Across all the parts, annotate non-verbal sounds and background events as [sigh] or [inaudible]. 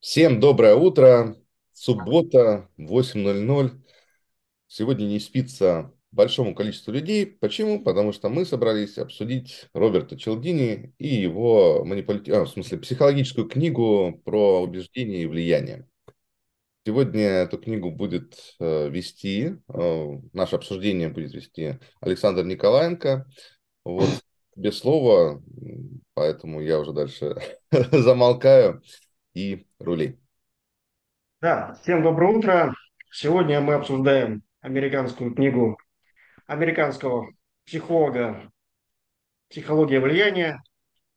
Всем доброе утро. Суббота, 8.00. Сегодня не спится большому количеству людей. Почему? Потому что мы собрались обсудить Роберта Челдини и его манипуляти... а, в смысле, психологическую книгу про убеждение и влияние. Сегодня эту книгу будет э, вести, э, наше обсуждение будет вести Александр Николаенко. Вот, без слова, поэтому я уже дальше [laughs] замолкаю и рулей. Да, всем доброе утро. Сегодня мы обсуждаем американскую книгу американского психолога «Психология влияния»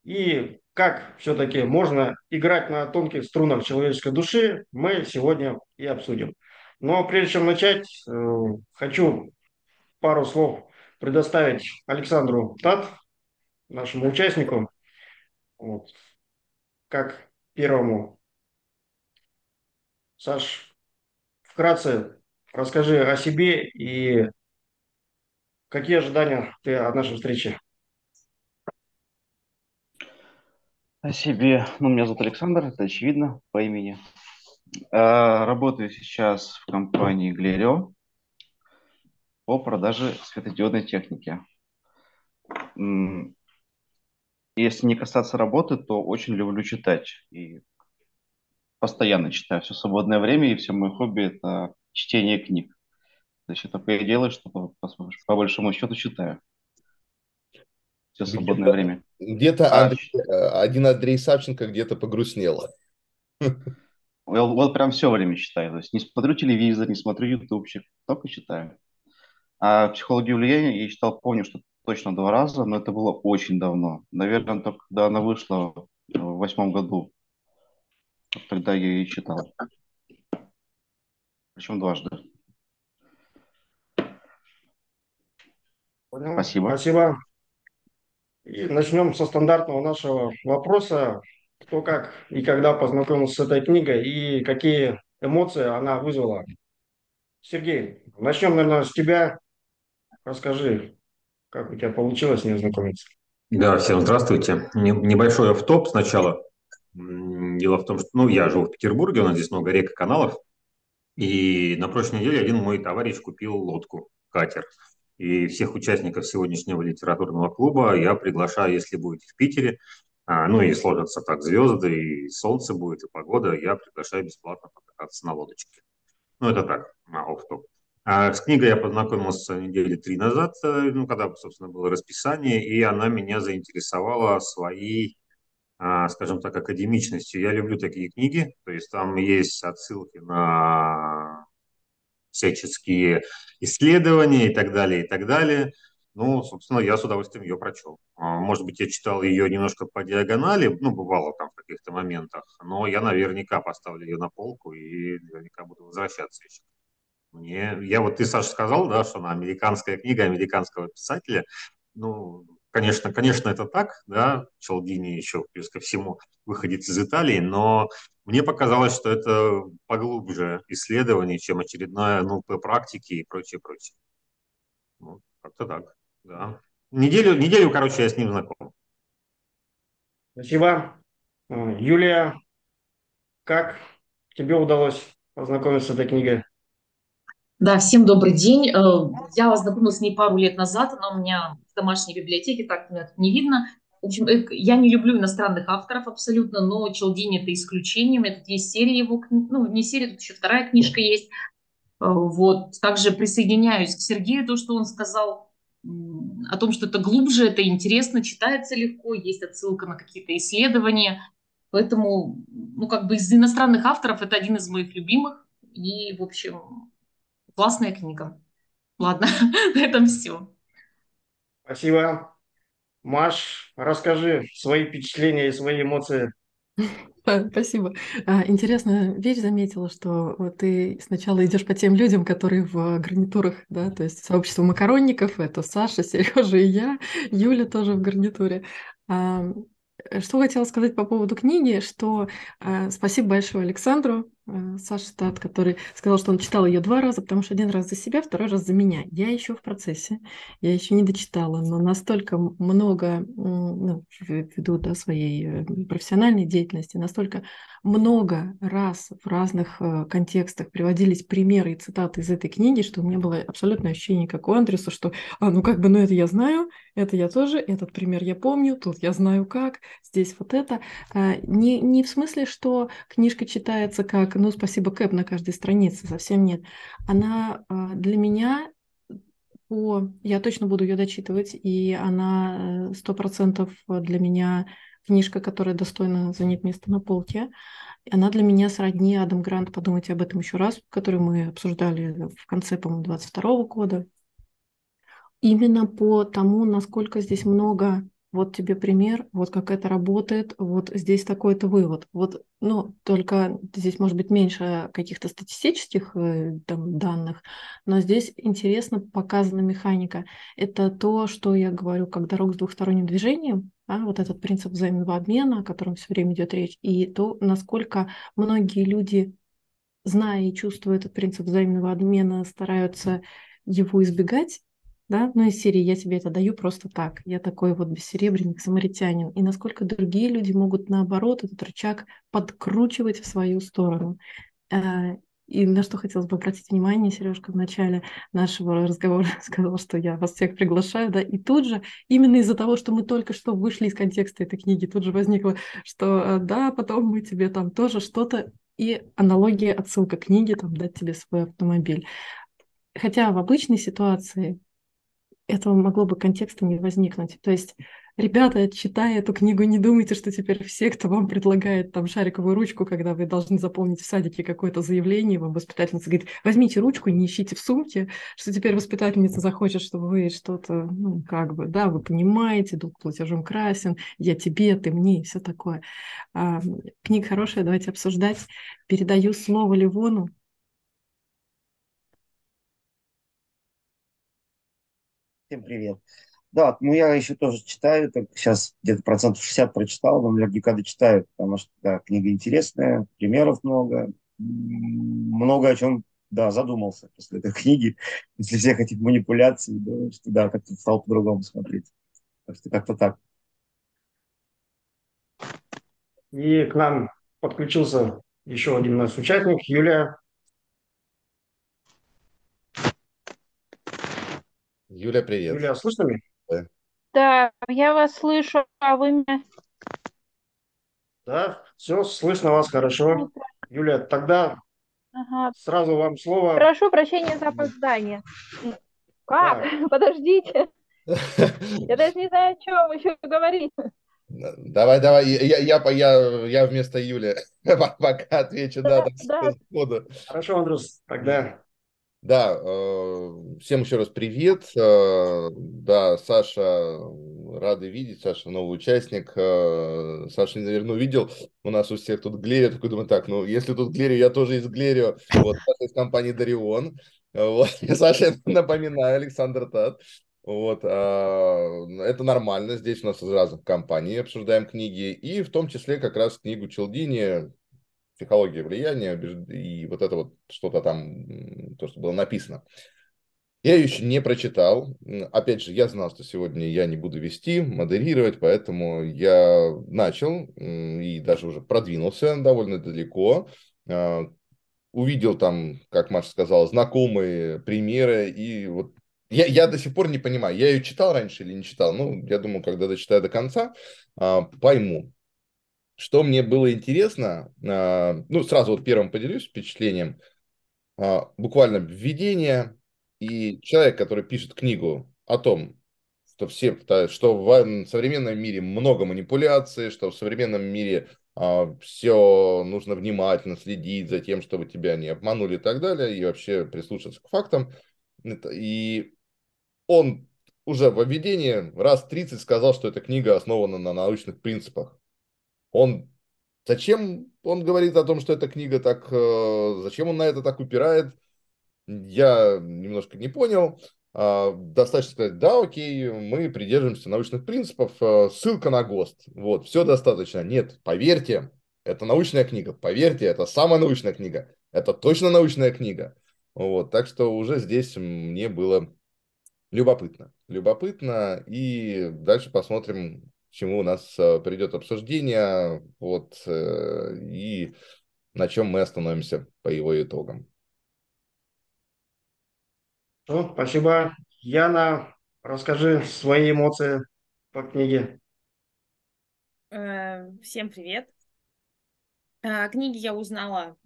и как все-таки можно играть на тонких струнах человеческой души, мы сегодня и обсудим. Но прежде чем начать, э, хочу пару слов предоставить Александру Тат, нашему участнику, вот, как первому. Саш, вкратце расскажи о себе и какие ожидания ты от нашей встречи. О себе. Ну, меня зовут Александр, это очевидно по имени. А, работаю сейчас в компании Глерио по продаже светодиодной техники. Если не касаться работы, то очень люблю читать. И постоянно читаю все свободное время, и все мое хобби – это чтение книг. То есть это такое дело, что по, по, по большому счету читаю все свободное где время. Где-то а, Андрей, э, один Андрей Савченко где-то погрустнел. Вот, вот прям все время читаю. То есть не смотрю телевизор, не смотрю ютубчик, только читаю. А психологию влияния я читал, помню, что точно два раза, но это было очень давно. Наверное, только когда она вышла в восьмом году. Тогда я ее читал. Причем дважды. Понял. Спасибо. Спасибо. И начнем со стандартного нашего вопроса. Кто как и когда познакомился с этой книгой и какие эмоции она вызвала. Сергей, начнем, наверное, с тебя. Расскажи, как у тебя получилось с ней знакомиться. Да, всем здравствуйте. Небольшой автоп сначала. Дело в том, что ну, я живу в Петербурге, у нас здесь много рек и каналов. И на прошлой неделе один мой товарищ купил лодку, катер. И всех участников сегодняшнего литературного клуба я приглашаю, если будете в Питере, а, ну и сложатся так звезды, и солнце будет, и погода, я приглашаю бесплатно покататься на лодочке. Ну, это так, на офф-топ. А с книгой я познакомился недели три назад, э, ну, когда, собственно, было расписание, и она меня заинтересовала своей, скажем так, академичностью. Я люблю такие книги, то есть там есть отсылки на всяческие исследования и так далее, и так далее. Ну, собственно, я с удовольствием ее прочел. А, может быть, я читал ее немножко по диагонали, ну, бывало там в каких-то моментах, но я наверняка поставлю ее на полку и наверняка буду возвращаться еще. Мне, я вот, ты, Саша, сказал, да, что она американская книга американского писателя. Ну, конечно, конечно, это так, да, Чалдини еще, плюс ко всему, выходит из Италии, но мне показалось, что это поглубже исследование, чем очередная НЛП практики и прочее, прочее. Ну, как-то так, да. Неделю, неделю, короче, я с ним знаком. Спасибо. Юлия, как тебе удалось познакомиться с этой книгой? Да, всем добрый день. Э, я ознакомилась с ней пару лет назад, она у меня в домашней библиотеке, так меня тут не видно. В общем, э, я не люблю иностранных авторов абсолютно, но Челдини это исключением. Это есть серия его, ну, не серия, тут еще вторая книжка есть. Э, вот. Также присоединяюсь к Сергею, то, что он сказал о том, что это глубже, это интересно, читается легко, есть отсылка на какие-то исследования. Поэтому, ну, как бы из иностранных авторов это один из моих любимых. И, в общем, классная книга. Ладно, [laughs] на этом все. Спасибо. Маш, расскажи свои впечатления и свои эмоции. [laughs] Спасибо. А, интересно, вещь заметила, что вот ты сначала идешь по тем людям, которые в гарнитурах, да, то есть сообщество макаронников, это Саша, [laughs] Сережа и я, Юля тоже в гарнитуре. А, что хотела сказать по поводу книги, что э, спасибо большое Александру Саша Стат, который сказал, что он читал ее два раза, потому что один раз за себя, второй раз за меня. Я еще в процессе, я еще не дочитала, но настолько много, ну, ввиду да, своей э, профессиональной деятельности, настолько много раз в разных э, контекстах приводились примеры и цитаты из этой книги, что у меня было абсолютное ощущение, как у Андреса, что, а, ну как бы, ну это я знаю, это я тоже, этот пример я помню, тут я знаю как, здесь вот это. А, не, не в смысле, что книжка читается как, ну, спасибо, Кэп на каждой странице, совсем нет. Она а, для меня по... Я точно буду ее дочитывать, и она э, сто процентов для меня книжка, которая достойна занять место на полке. Она для меня сродни Адам Грант «Подумайте об этом еще раз», которую мы обсуждали в конце, по-моему, 22 года именно по тому, насколько здесь много вот тебе пример, вот как это работает, вот здесь такой-то вывод. Вот, ну, только здесь может быть меньше каких-то статистических э, там, данных, но здесь интересно показана механика. Это то, что я говорю, как дорога с двухсторонним движением, а, вот этот принцип взаимного обмена, о котором все время идет речь, и то, насколько многие люди, зная и чувствуя этот принцип взаимного обмена, стараются его избегать, да, ну из серии «я тебе это даю просто так», я такой вот бессеребренник, самаритянин, и насколько другие люди могут наоборот этот рычаг подкручивать в свою сторону. И на что хотелось бы обратить внимание, Сережка в начале нашего разговора [laughs] сказал, что я вас всех приглашаю, да, и тут же, именно из-за того, что мы только что вышли из контекста этой книги, тут же возникло, что э, да, потом мы тебе там тоже что-то, и аналогия, отсылка книги, там, дать тебе свой автомобиль. Хотя в обычной ситуации этого могло бы контекста не возникнуть. То есть, ребята, читая эту книгу, не думайте, что теперь все, кто вам предлагает там шариковую ручку, когда вы должны заполнить в садике какое-то заявление, вам воспитательница говорит, возьмите ручку, не ищите в сумке, что теперь воспитательница захочет, чтобы вы что-то, ну, как бы, да, вы понимаете, долг платежом красен, я тебе, ты мне, и все такое. А, книга хорошая, давайте обсуждать. Передаю слово Ливону. Всем привет. Да, ну я еще тоже читаю, так сейчас где-то процентов 60 прочитал, но наверняка дочитаю, потому что да, книга интересная, примеров много, много о чем, да, задумался после этой [laughs] книги, после всех этих манипуляций, да, что да, как-то стал по-другому смотреть. Так что как-то так. И к нам подключился еще один наш участник, Юлия. Юля, привет. Юлия, слышно меня? Да. да, я вас слышу, а вы меня... Да, все, слышно вас хорошо. Юлия, тогда ага. сразу вам слово. Прошу прощения за опоздание. Как? Да. [laughs] Подождите. [laughs] Я даже не знаю, о чем еще говорить. Давай, давай, я, я, я, я вместо Юли [laughs] пока отвечу, да, да, да. Хорошо, Андрюс, тогда да, э, всем еще раз привет. Э, да, Саша, рады видеть. Саша новый участник. Э, Саша, наверное, увидел. У нас у всех тут Глерия. Такой думаю, так, ну, если тут Глерию, я тоже из Глерию. Вот, Саша из компании Дарион. Вот, [laughs] Саша, напоминаю, Александр Тат. Вот, а, это нормально. Здесь у нас из разных компаний обсуждаем книги. И в том числе как раз книгу Челдини психология влияния и вот это вот что-то там, то, что было написано. Я ее еще не прочитал. Опять же, я знал, что сегодня я не буду вести, модерировать, поэтому я начал и даже уже продвинулся довольно далеко. А, увидел там, как Маша сказала, знакомые примеры, и вот я, я до сих пор не понимаю, я ее читал раньше или не читал. Ну, я думаю, когда дочитаю до конца, а, пойму. Что мне было интересно, а, ну, сразу вот первым поделюсь впечатлением, а, буквально введение, и человек, который пишет книгу о том, что все, что в современном мире много манипуляций, что в современном мире а, все нужно внимательно следить за тем, чтобы тебя не обманули и так далее, и вообще прислушаться к фактам. И он уже в введении раз 30 сказал, что эта книга основана на научных принципах. Он зачем он говорит о том, что эта книга так, э, зачем он на это так упирает, я немножко не понял. А, достаточно сказать, да, окей, мы придерживаемся научных принципов, э, ссылка на ГОСТ, вот, все достаточно. Нет, поверьте, Это научная книга, поверьте, это самая научная книга. Это точно научная книга. Вот, так что уже здесь мне было любопытно. Любопытно, и дальше посмотрим, чему у нас э, придет обсуждение, вот, э, и на чем мы остановимся по его итогам. Ну, спасибо. Яна, расскажи свои эмоции по книге. Э, всем привет. О книге я узнала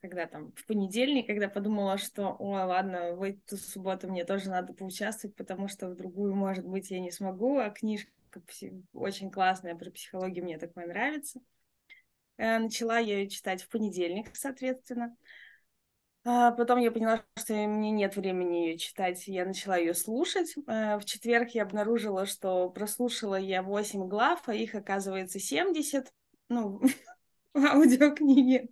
когда там в понедельник, когда подумала, что, о, ладно, в эту субботу мне тоже надо поучаствовать, потому что в другую, может быть, я не смогу, а книжка очень классная про психологию, мне такое нравится. Э, начала я ее читать в понедельник, соответственно. А потом я поняла, что мне нет времени ее читать, я начала ее слушать. Э, в четверг я обнаружила, что прослушала я 8 глав, а их, оказывается, 70, ну, [laughs] в аудиокниге.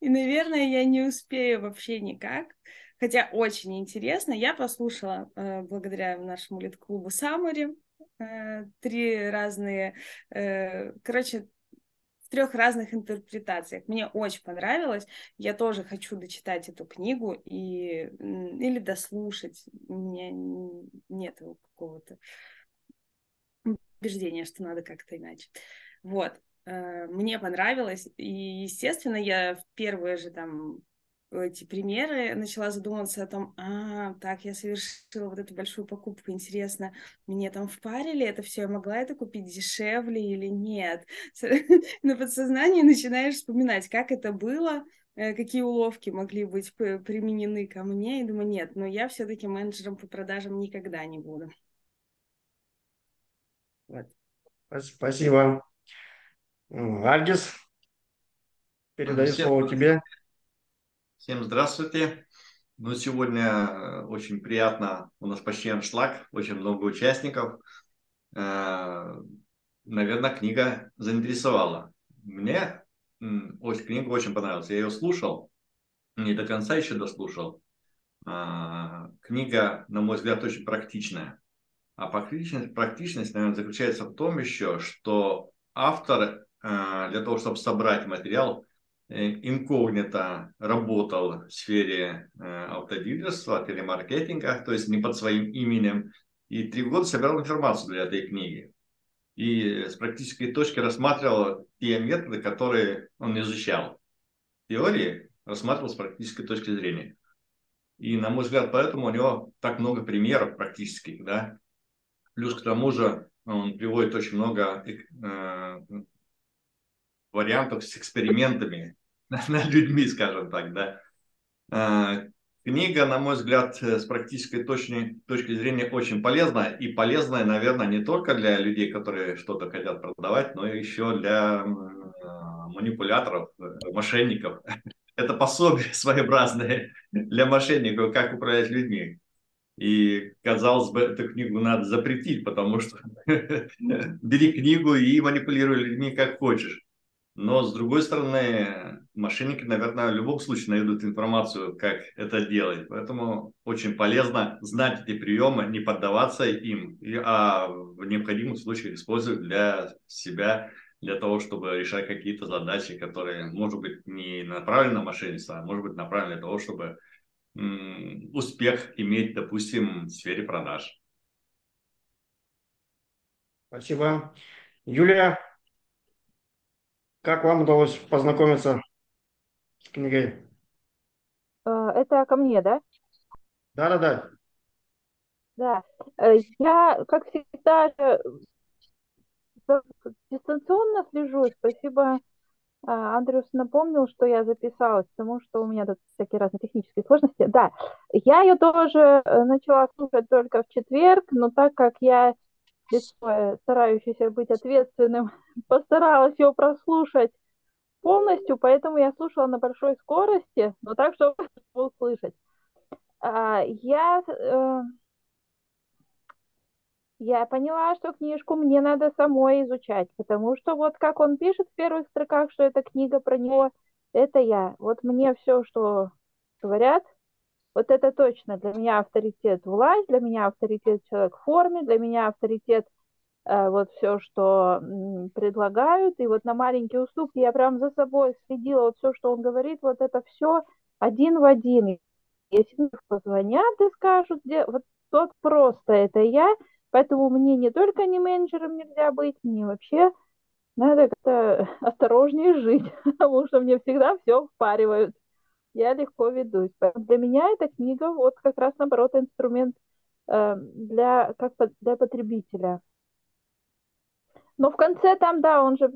И, наверное, я не успею вообще никак. Хотя очень интересно. Я послушала э, благодаря нашему лид-клубу Самари три разные, э, короче, в трех разных интерпретациях. Мне очень понравилось. Я тоже хочу дочитать эту книгу и или дослушать. У меня нет какого-то убеждения, что надо как-то иначе. Вот. Э, мне понравилось. И, естественно, я в первые же там эти примеры начала задумываться о том, а, так, я совершила вот эту большую покупку, интересно, мне там впарили это все, я могла это купить дешевле или нет? [laughs] На подсознании начинаешь вспоминать, как это было, э, какие уловки могли быть применены ко мне, и думаю, нет, но я все-таки менеджером по продажам никогда не буду. Вот. Спасибо. Альгис, передаю слово тебе. Всем здравствуйте. Ну, сегодня э, очень приятно, у нас почти аншлаг, очень много участников. Э, наверное, книга заинтересовала. Мне очень, книга очень понравилась. Я ее слушал, не до конца еще дослушал. Э, книга, на мой взгляд, очень практичная. А практичность, практичность, наверное, заключается в том еще, что автор а, для того, чтобы собрать материал, э, инкогнито работал в сфере э, автодилерства, телемаркетинга, то есть не под своим именем, и три года собирал информацию для этой книги. И с практической точки рассматривал те методы, которые он изучал. Теории рассматривал с практической точки зрения. И, на мой взгляд, поэтому у него так много примеров практических, да. Плюс к тому же он приводит очень много э, вариантов с экспериментами [laughs] над людьми, скажем так, да. А, книга, на мой взгляд, с практической точки, точки зрения очень полезная. И полезная, наверное, не только для людей, которые что-то хотят продавать, но еще для манипуляторов, мошенников. [laughs] Это пособие [laughs] своеобразное для мошенников, как управлять людьми. И, казалось бы, эту книгу надо запретить, потому что бери книгу и манипулируй людьми как хочешь. Но, с другой стороны, мошенники, наверное, в любом случае найдут информацию, как это делать. Поэтому очень полезно знать эти приемы, не поддаваться им, а в необходимых случаях использовать для себя, для того, чтобы решать какие-то задачи, которые, может быть, не направлены на мошенничество, а может быть, направлены для того, чтобы успех иметь, допустим, в сфере продаж. Спасибо. Юлия, как вам удалось познакомиться с книгой? Э, это ко мне, да? Да-да-да. Да. Э, я, как всегда, дистанционно слежу. Спасибо, Андрюс напомнил, что я записалась, потому что у меня тут всякие разные технические сложности. Да, я ее тоже э, начала слушать только в четверг, но так как я лицо, старающийся быть ответственным, [laughs] постаралась ее прослушать полностью, поэтому я слушала на большой скорости, но так, чтобы [laughs] услышать. А, я, э, я поняла, что книжку мне надо самой изучать, потому что вот как он пишет в первых строках, что эта книга про него, это я. Вот мне все, что говорят, вот это точно для меня авторитет власть, для меня авторитет человек в форме, для меня авторитет э, вот все, что предлагают, и вот на маленькие уступки я прям за собой следила, вот все, что он говорит, вот это все один в один. Если мне позвонят и скажут, где, вот тот просто это я, поэтому мне не только не менеджером нельзя быть, мне вообще надо как-то [laughs] осторожнее жить, [laughs] потому что мне всегда все впаривают. Я легко ведусь. Для меня эта книга вот как раз наоборот инструмент э, для, как для потребителя. Но в конце там, да, он же,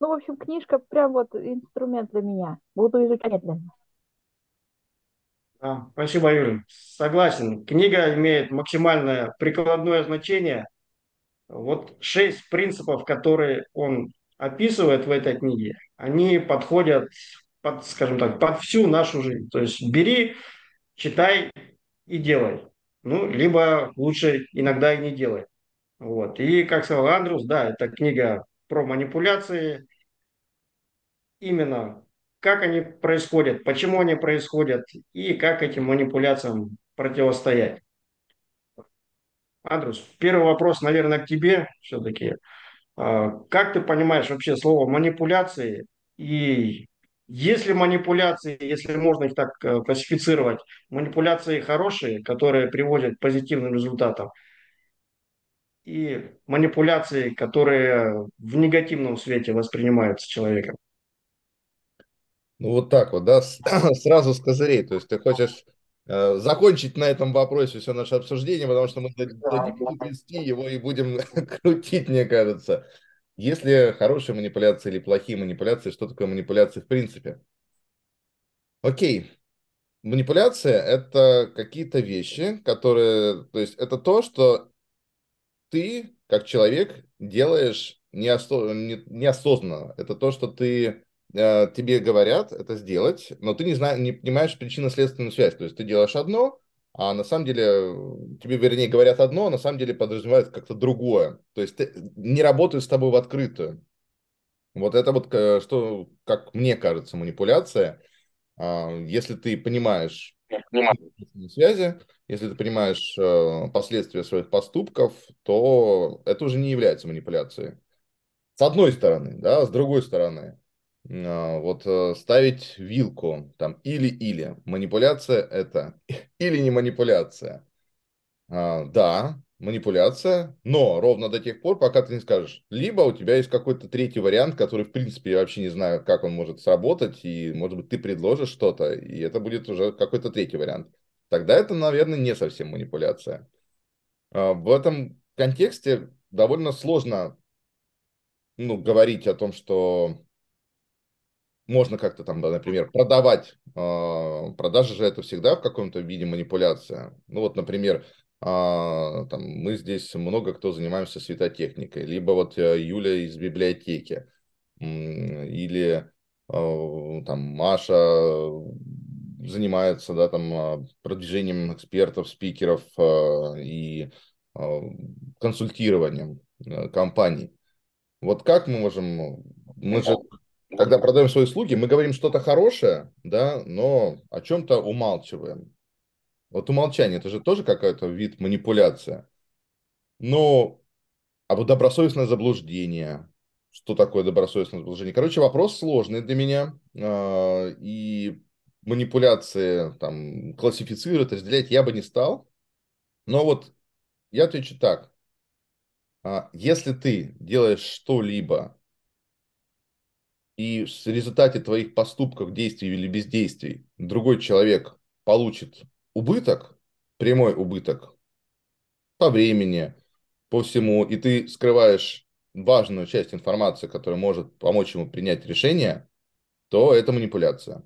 ну, в общем, книжка прям вот инструмент для меня. Буду изучать медленно. Спасибо, Юля. Согласен. Книга имеет максимальное прикладное значение. Вот шесть принципов, которые он описывает в этой книге, они подходят под, скажем так, под всю нашу жизнь. То есть бери, читай и делай. Ну, либо лучше иногда и не делай. Вот. И, как сказал Андрюс, да, это книга про манипуляции. Именно как они происходят, почему они происходят и как этим манипуляциям противостоять. Андрюс, первый вопрос, наверное, к тебе все-таки. А, как ты понимаешь вообще слово манипуляции и есть ли манипуляции, если можно их так э, классифицировать, манипуляции хорошие, которые приводят к позитивным результатам, и манипуляции, которые в негативном свете воспринимаются человеком. Ну вот так вот, да, [clears throat] сразу с козырей. То есть ты хочешь э, закончить на этом вопросе все наше обсуждение, потому что мы дадим плести его и будем [laughs] крутить, мне кажется. Есть ли хорошие манипуляции или плохие манипуляции? Что такое манипуляции в принципе? Окей. Манипуляция – это какие-то вещи, которые... То есть это то, что ты, как человек, делаешь неосо... неосознанно. Это то, что ты э, тебе говорят это сделать, но ты не, знаешь, не понимаешь причинно-следственную связь. То есть ты делаешь одно, а на самом деле тебе, вернее, говорят одно, а на самом деле подразумевают как-то другое. То есть ты, не работают с тобой в открытую. Вот это вот, э, что, как мне кажется, манипуляция. А, если ты понимаешь связи, если ты понимаешь э, последствия своих поступков, то это уже не является манипуляцией. С одной стороны, да, с другой стороны, вот э, ставить вилку там или-или. Манипуляция это [laughs] или не манипуляция. А, да, манипуляция, но ровно до тех пор, пока ты не скажешь, либо у тебя есть какой-то третий вариант, который, в принципе, я вообще не знаю, как он может сработать, и, может быть, ты предложишь что-то, и это будет уже какой-то третий вариант. Тогда это, наверное, не совсем манипуляция. А, в этом контексте довольно сложно ну, говорить о том, что можно как-то там, например, продавать. А, продажа же это всегда в каком-то виде манипуляция. Ну вот, например, а, там, мы здесь много кто занимаемся светотехникой, либо вот э, Юля из библиотеки, или а, там Маша занимается да, там, продвижением экспертов, спикеров и консультированием э, компаний. Вот как мы можем, мы же когда продаем свои услуги, мы говорим что-то хорошее, да, но о чем-то умалчиваем. Вот умолчание, это же тоже какой-то вид манипуляция. Но а вот добросовестное заблуждение. Что такое добросовестное заблуждение? Короче, вопрос сложный для меня. А, и манипуляции там классифицировать, разделять я бы не стал. Но вот я отвечу так. А, если ты делаешь что-либо и в результате твоих поступков, действий или бездействий другой человек получит убыток, прямой убыток по времени, по всему, и ты скрываешь важную часть информации, которая может помочь ему принять решение, то это манипуляция.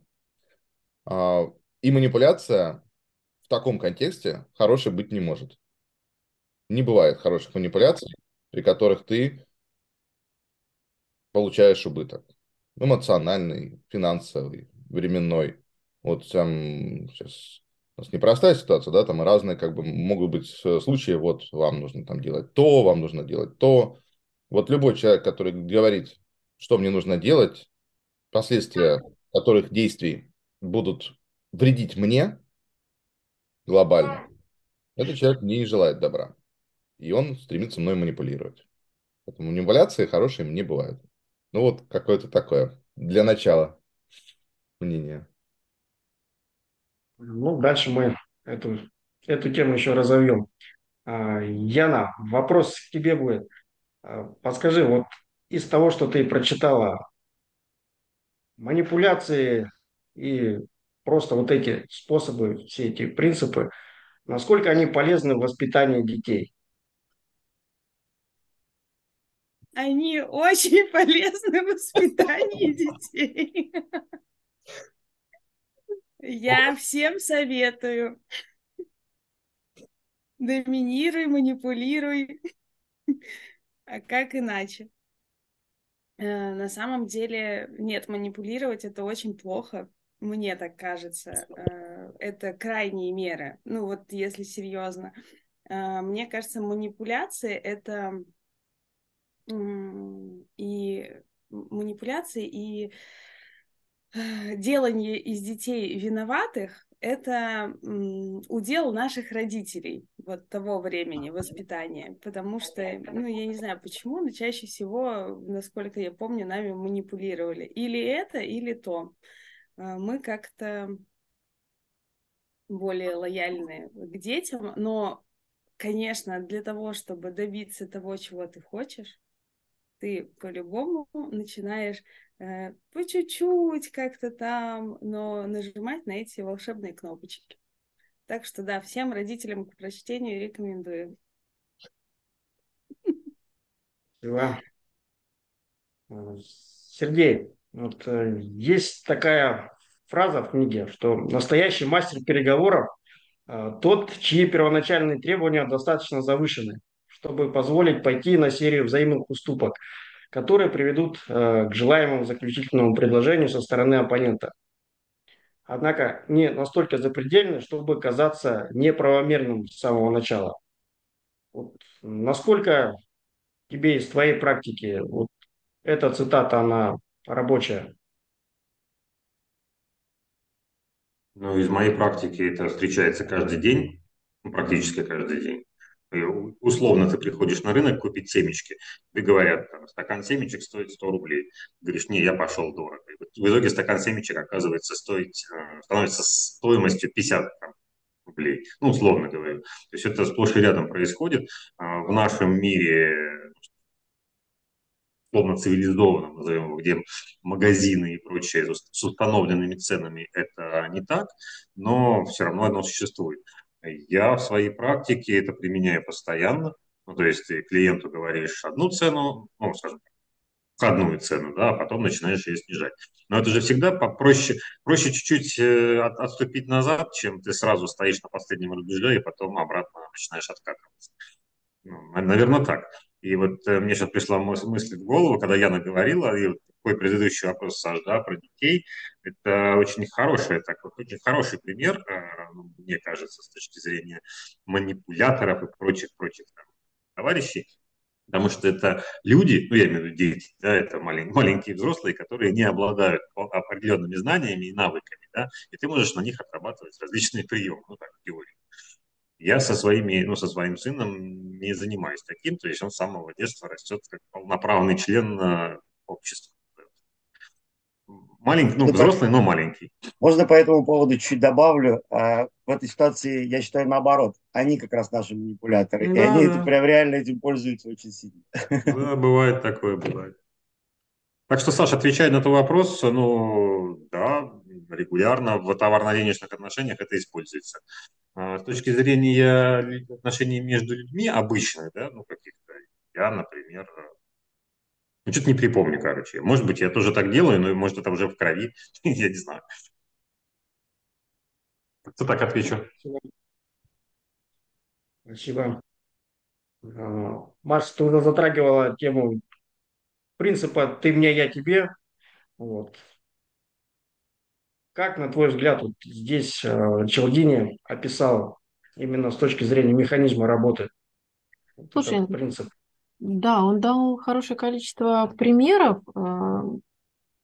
А, и манипуляция в таком контексте хорошей быть не может. Не бывает хороших манипуляций, при которых ты получаешь убыток эмоциональный, финансовый, временной. Вот там сейчас у нас непростая ситуация, да, там разные как бы могут быть случаи, вот вам нужно там делать то, вам нужно делать то. Вот любой человек, который говорит, что мне нужно делать, последствия которых действий будут вредить мне глобально, этот человек не желает добра. и он стремится мной манипулировать. Поэтому манипуляции хорошие не бывают. Ну вот какое-то такое для начала мнение. Ну, дальше мы эту, эту тему еще разовьем. А, Яна, вопрос к тебе будет. А, подскажи, вот из того, что ты прочитала, манипуляции и просто вот эти способы, все эти принципы, насколько они полезны в воспитании детей? Они очень [laughs] полезны в воспитании детей. Я всем советую. Доминируй, манипулируй. А как иначе? Э, на самом деле, нет, манипулировать это очень плохо. Мне так кажется. Э, это крайние меры. Ну вот если серьезно. Э, мне кажется, манипуляции это и манипуляции и делание из детей виноватых это удел наших родителей вот того времени воспитания, потому что, ну, я не знаю почему, но чаще всего, насколько я помню, нами манипулировали. Или это, или то. А, мы как-то более лояльны к детям, но, конечно, для того, чтобы добиться того, чего ты хочешь, ты по-любому начинаешь э, по чуть-чуть как-то там, но нажимать на эти волшебные кнопочки. Так что да, всем родителям к прочтению рекомендую. Спасибо. Сергей, вот э, есть такая фраза в книге, что настоящий мастер переговоров э, тот, чьи первоначальные требования достаточно завышены чтобы позволить пойти на серию взаимных уступок, которые приведут э, к желаемому заключительному предложению со стороны оппонента. Однако не настолько запредельны, чтобы казаться неправомерным с самого начала. Вот насколько тебе из твоей практики вот эта цитата, она рабочая? Ну, из моей практики это встречается каждый день, практически каждый день условно ты приходишь на рынок купить семечки, тебе говорят, там, стакан семечек стоит 100 рублей. говоришь, не, я пошел дорого. И в итоге стакан семечек оказывается стоить, э, становится стоимостью 50 там, рублей, ну, условно говоря. То есть это сплошь и рядом происходит. А в нашем мире условно цивилизованном, назовем его, где магазины и прочее с установленными ценами, это не так, но все равно оно существует. Я в своей практике это применяю постоянно. Ну, то есть ты клиенту говоришь одну цену, ну, скажем, входную цену, да, а потом начинаешь ее снижать. Но это же всегда проще, проще чуть-чуть э, отступить назад, чем ты сразу стоишь на последнем рубеже и потом обратно начинаешь откатываться. Ну, наверное, так. И вот э, мне сейчас пришла мысль в голову, когда Яна говорила, и такой предыдущий вопрос, Саш, да, про детей, это очень хороший, такой, очень хороший пример, э, ну, мне кажется, с точки зрения манипуляторов и прочих-прочих товарищей, потому что это люди, ну, я имею в виду дети, да, это маленькие, маленькие взрослые, которые не обладают определенными знаниями и навыками, да, и ты можешь на них отрабатывать различные приемы, ну, так, в теории. Я со, своими, ну, со своим сыном не занимаюсь таким, то есть он с самого детства растет как полноправный член э, общества. Маленький, ну, взрослый, но маленький. Можно по этому поводу чуть добавлю. А, в этой ситуации, я считаю, наоборот. Они как раз наши манипуляторы. Да, и они да. прям реально этим пользуются очень сильно. Да, бывает такое, бывает. Так что, Саша, отвечая на твой вопрос, ну, да, регулярно в товарно-денежных отношениях это используется. А с точки зрения отношений между людьми обычных, да, ну, каких-то, я, например, ну, что-то не припомню, короче. Может быть, я тоже так делаю, но может это уже в крови, [laughs] я не знаю. Кто так отвечу? Спасибо. А, Маш, ты уже затрагивала тему принципа «ты мне, я тебе». Вот. Как, на твой взгляд, вот здесь э, Челдини описал именно с точки зрения механизма работы Слушай, этот принцип? Да, он дал хорошее количество примеров э,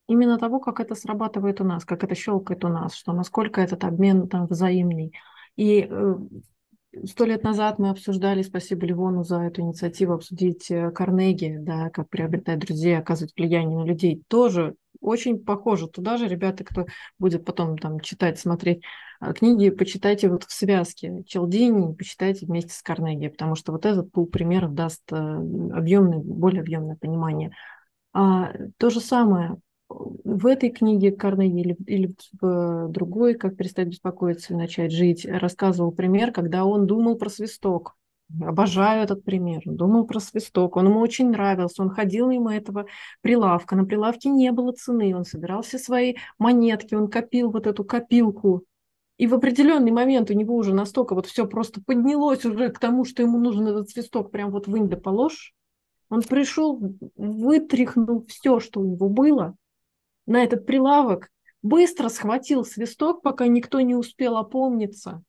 именно того, как это срабатывает у нас, как это щелкает у нас, что насколько этот обмен там взаимный. И э, Сто лет назад мы обсуждали, спасибо Ливону за эту инициативу, обсудить э, Карнеги, да, как приобретать друзей, оказывать влияние на людей. Тоже очень похоже. Туда же, ребята, кто будет потом там читать, смотреть а, книги, почитайте вот в связке Челдини, почитайте вместе с Карнеги, потому что вот этот пул примеров даст э, объемное, более объемное понимание. А, то же самое в этой книге Карнеги или, или в другой «Как перестать беспокоиться и начать жить» рассказывал пример, когда он думал про свисток. Обожаю этот пример. Думал про свисток, он ему очень нравился, он ходил мимо этого прилавка, на прилавке не было цены, он собирал все свои монетки, он копил вот эту копилку. И в определенный момент у него уже настолько вот все просто поднялось уже к тому, что ему нужен этот свисток прям вот вынь да положь. Он пришел, вытряхнул все, что у него было, на этот прилавок, быстро схватил свисток, пока никто не успел опомниться,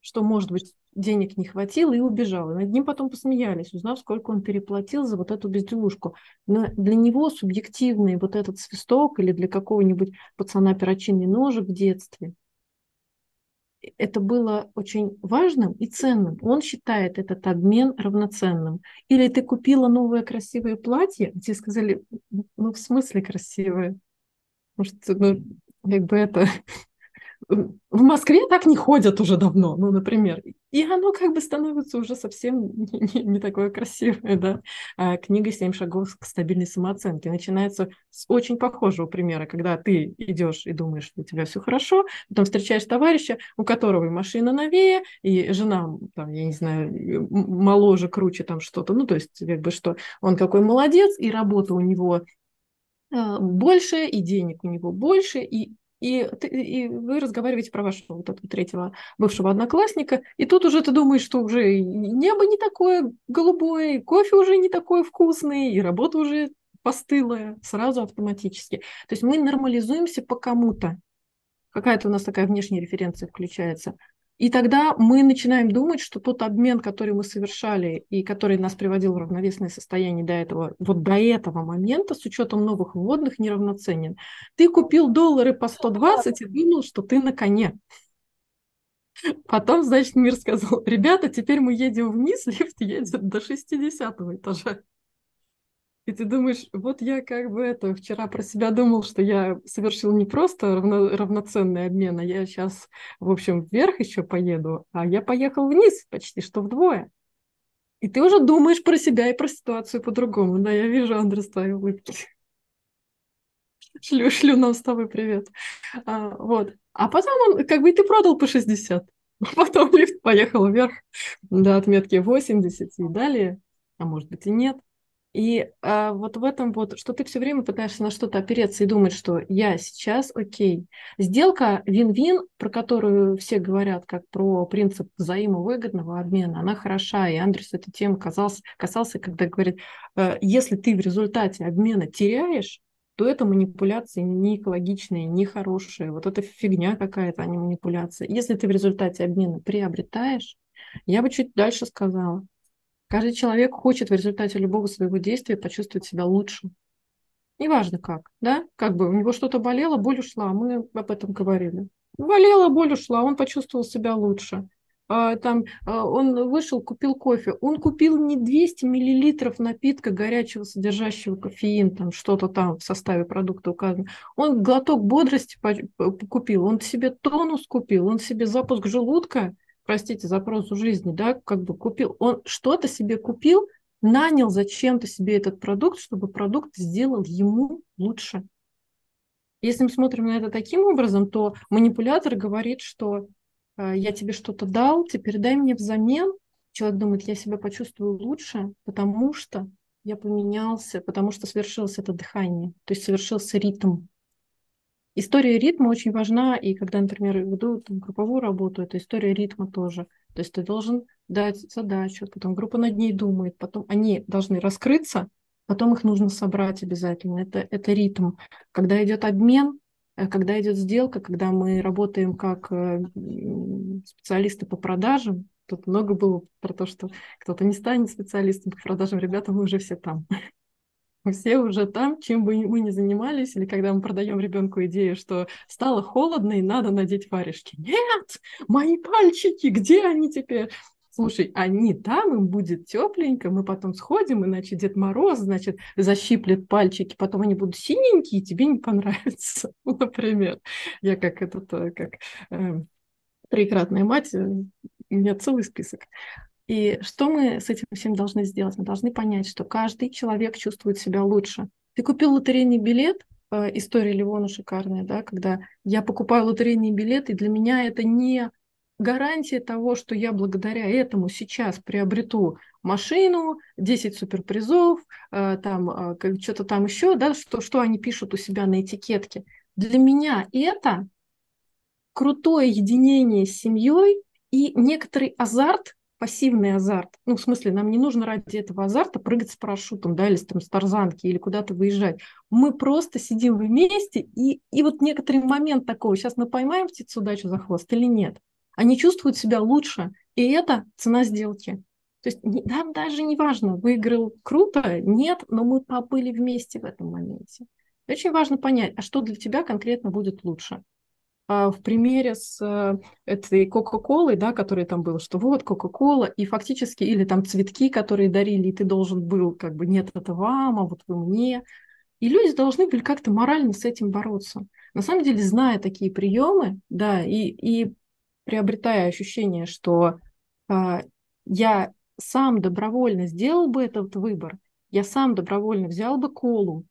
что, может быть, денег не хватило, и убежал. И над ним потом посмеялись, узнав, сколько он переплатил за вот эту безделушку. Но для него субъективный вот этот свисток или для какого-нибудь пацана перочинный ножик в детстве – это было очень важным и ценным. Он считает этот обмен равноценным. Или ты купила новое красивое платье, тебе сказали, ну в смысле красивое? Может, ну, как бы это... [laughs] В Москве так не ходят уже давно, ну, например. И оно как бы становится уже совсем [laughs] не, не такое красивое, да. А книга «Семь шагов к стабильной самооценке» начинается с очень похожего примера, когда ты идешь и думаешь, что у тебя все хорошо, потом встречаешь товарища, у которого и машина новее, и жена, там, я не знаю, моложе, круче там что-то, ну, то есть как бы что, он какой молодец, и работа у него больше, и денег у него больше, и, и, и вы разговариваете про вашего вот этого третьего бывшего одноклассника, и тут уже ты думаешь, что уже небо не такое голубое, кофе уже не такой вкусный, и работа уже постылая, сразу автоматически. То есть мы нормализуемся по кому-то. Какая-то у нас такая внешняя референция включается. И тогда мы начинаем думать, что тот обмен, который мы совершали и который нас приводил в равновесное состояние до этого, вот до этого момента, с учетом новых вводных, неравноценен. Ты купил доллары по 120 и думал, что ты на коне. Потом, значит, мир сказал, ребята, теперь мы едем вниз, [laughs] лифт едет до 60 этажа. И ты думаешь, вот я как бы это вчера про себя думал, что я совершил не просто равно, равноценный обмен, а я сейчас, в общем, вверх еще поеду, а я поехал вниз почти что вдвое. И ты уже думаешь про себя и про ситуацию по-другому. Да, я вижу, Андрес, твои улыбки. Шлю, шлю нам с тобой привет. А, вот. А потом он, как бы, ты продал по 60. [laughs] А потом лифт поехал вверх до отметки 80 и далее, а может быть и нет. И а, вот в этом вот, что ты все время пытаешься на что-то опереться и думать, что я сейчас окей. Сделка вин-вин, про которую все говорят как про принцип взаимовыгодного обмена, она хороша. И Андрес этой темы касался, касался когда говорит, э, если ты в результате обмена теряешь, то это манипуляции не экологичные, не хорошие. Вот это фигня какая-то, а не манипуляция. Если ты в результате обмена приобретаешь, я бы чуть дальше сказала, Каждый человек хочет в результате любого своего действия почувствовать себя лучше. Неважно как, да? Как бы у него что-то болело, боль ушла, мы об этом говорили. Болела, боль ушла, он почувствовал себя лучше. А, там, а, он вышел, купил кофе. Он купил не 200 миллилитров напитка горячего, содержащего кофеин, там что-то там в составе продукта указано. Он глоток бодрости купил, он себе тонус купил, он себе запуск желудка – простите, запросу жизни, да, как бы купил, он что-то себе купил, нанял зачем-то себе этот продукт, чтобы продукт сделал ему лучше. Если мы смотрим на это таким образом, то манипулятор говорит, что э, я тебе что-то дал, теперь дай мне взамен. Человек думает, я себя почувствую лучше, потому что я поменялся, потому что совершилось это дыхание, то есть совершился ритм. История ритма очень важна, и когда, например, веду там, групповую работу, это история ритма тоже. То есть ты должен дать задачу, потом группа над ней думает, потом они должны раскрыться, потом их нужно собрать обязательно. Это, это ритм. Когда идет обмен, э, когда идет сделка, когда мы работаем как э, специалисты по продажам, тут много было про то, что кто-то не станет специалистом по продажам, ребята, мы уже все там. Все уже там, чем бы мы ни занимались, или когда мы продаем ребенку идею, что стало холодно и надо надеть варежки. Нет, мои пальчики, где они теперь? Слушай, они там, им будет тепленько, мы потом сходим, иначе Дед Мороз, значит, защиплет пальчики, потом они будут синенькие, тебе не понравится, [laughs] например. Я как этот, э, как э, троекратная мать, у меня целый список. И что мы с этим всем должны сделать? Мы должны понять, что каждый человек чувствует себя лучше. Ты купил лотерейный билет, э, история Ливона шикарная, да, когда я покупаю лотерейный билет, и для меня это не гарантия того, что я благодаря этому сейчас приобрету машину, 10 суперпризов, э, там э, что-то там еще, да, что, что они пишут у себя на этикетке. Для меня это крутое единение с семьей и некоторый азарт пассивный азарт. Ну, в смысле, нам не нужно ради этого азарта прыгать с парашютом, да, или с, там, с тарзанки, или куда-то выезжать. Мы просто сидим вместе, и, и вот некоторый момент такого, сейчас мы поймаем птицу удачу за хвост или нет. Они чувствуют себя лучше, и это цена сделки. То есть нам даже не важно, выиграл круто, нет, но мы побыли вместе в этом моменте. Очень важно понять, а что для тебя конкретно будет лучше. А, в примере с э, этой Кока-Колой, да, которая там была, что вот Кока-Кола, и фактически, или там цветки, которые дарили, и ты должен был, как бы, нет, это вам, а вот вы мне. И люди должны были как-то морально с этим бороться. На самом деле, зная такие приемы, да, и, и приобретая ощущение, что а, я сам добровольно сделал бы этот выбор, я сам добровольно взял бы колу,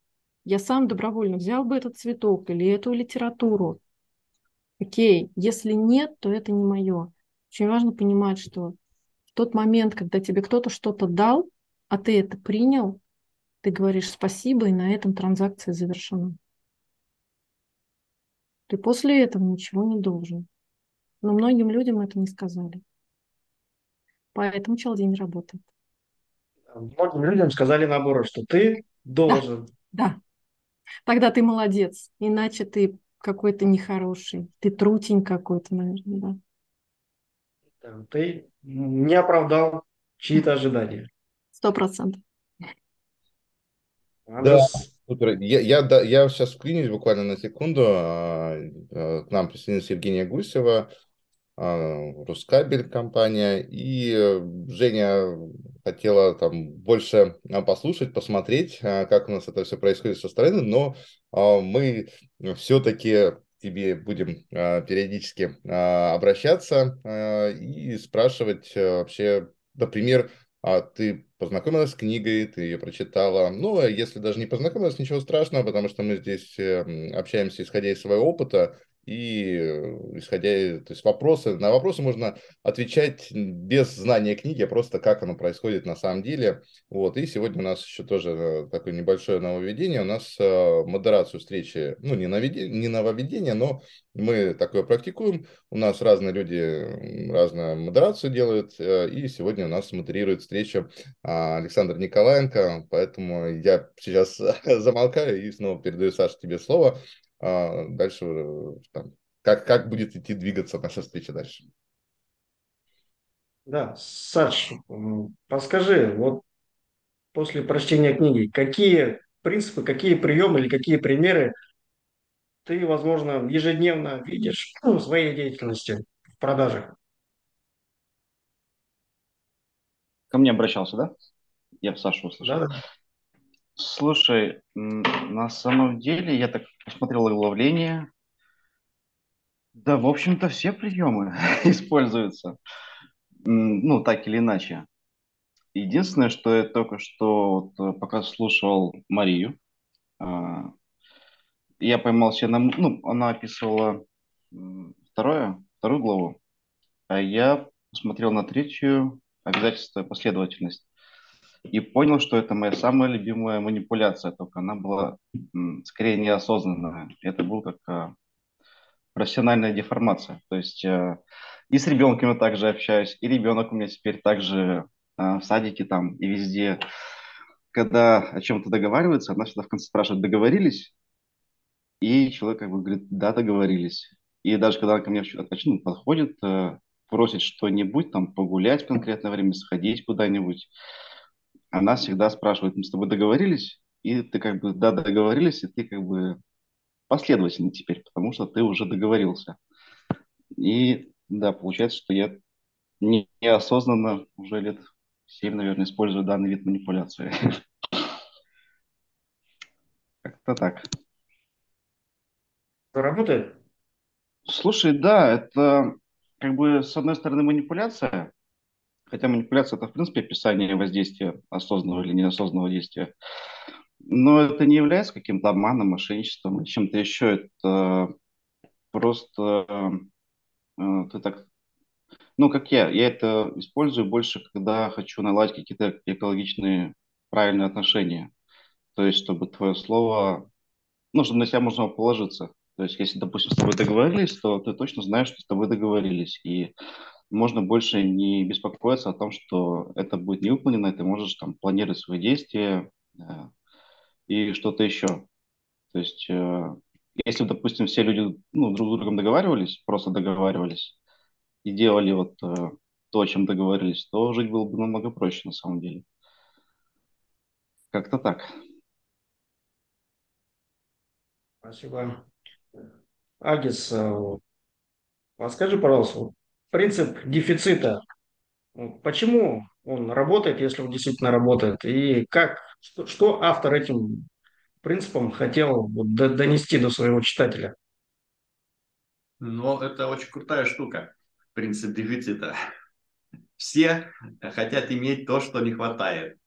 я сам добровольно взял бы этот цветок или эту литературу, окей, если нет, то это не мое. Очень важно понимать, что в тот момент, когда тебе кто-то что-то дал, а ты это принял, ты говоришь спасибо, и на этом транзакция завершена. Ты после этого ничего не должен. Но многим людям это не сказали. Поэтому челдень работает. Многим людям сказали наоборот, что ты должен. Да, да. Тогда ты молодец. Иначе ты какой-то нехороший. Ты трутень какой-то, наверное, да. Ты не оправдал чьи-то ожидания. Сто процентов. Да, супер. Я, я, да, я сейчас вклинюсь буквально на секунду. А, а, к нам присоединилась Евгения Гусева, Рускабель компания, и э, Женя хотела там больше послушать, посмотреть, как у нас это все происходит со стороны, но мы все-таки тебе будем периодически обращаться и спрашивать э, вообще, например, а ты познакомилась с книгой, ты ее прочитала. Ну, а если даже не познакомилась, ничего страшного, потому что мы здесь эм, общаемся, исходя из своего опыта, и э, исходя, то есть вопросы, на вопросы можно отвечать без знания книги, а просто как оно происходит на самом деле. Вот, и сегодня у нас еще тоже э, такое небольшое нововведение, у нас э, модерацию встречи, ну, не, нововведение, не нововведение, но мы такое практикуем, у нас разные люди разную модерацию делают, и сегодня у нас модерирует встречу а, Александр Николаенко, поэтому я сейчас [laughs] замолкаю и снова передаю, Саше, тебе слово. А дальше э, там, как, как будет идти двигаться наша встреча дальше. Да, Саш, подскажи, вот после прочтения книги, какие принципы, какие приемы или какие примеры ты, возможно, ежедневно видишь в своей деятельности в продажах? Ко мне обращался, да? Я в Сашу услышал. Да, да. Слушай, на самом деле я так посмотрел оглавление. Да, в общем-то, все приемы [laughs] используются. Ну, так или иначе. Единственное, что я только что, вот, э, пока слушал Марию, а, я поймал себя на... Ну, она описывала второе, вторую главу, а я посмотрел на третью обязательство последовательность и понял, что это моя самая любимая манипуляция, только она была скорее неосознанная. Это был как а, профессиональная деформация. То есть а, и с ребенком я также общаюсь, и ребенок у меня теперь также а, в садике там и везде. Когда о чем-то договариваются, она всегда в конце спрашивает, договорились? И человек как бы говорит, да, договорились. И даже когда она ко мне ну, подходит, просит что-нибудь, там, погулять в конкретное время, сходить куда-нибудь, она всегда спрашивает, мы с тобой договорились? и ты как бы, да, договорились, и ты как бы последовательный теперь, потому что ты уже договорился. И да, получается, что я не- неосознанно уже лет 7, наверное, использую данный вид манипуляции. [laughs] Как-то так. Это работает? Слушай, да, это как бы с одной стороны манипуляция, хотя манипуляция это в принципе описание воздействия осознанного или неосознанного действия, но это не является каким-то обманом, мошенничеством или чем-то еще. Это просто э, ты так, ну как я, я это использую больше, когда хочу наладить какие-то экологичные правильные отношения. То есть, чтобы твое слово, ну, чтобы на себя можно положиться. То есть, если, допустим, с тобой договорились, то ты точно знаешь, что с тобой договорились. И можно больше не беспокоиться о том, что это будет не выполнено, ты можешь там планировать свои действия э, и что-то еще. То есть, э, если, допустим, все люди ну, друг с другом договаривались, просто договаривались и делали вот э, то, о чем договорились, то жить было бы намного проще на самом деле. Как-то так. Спасибо. Агис, э, подскажи, пожалуйста, принцип дефицита, ну, почему он работает, если он действительно работает, и как, что, что автор этим принципом хотел вот до- донести до своего читателя? Но это очень крутая штука, принцип дефицита. Все хотят иметь то, что не хватает.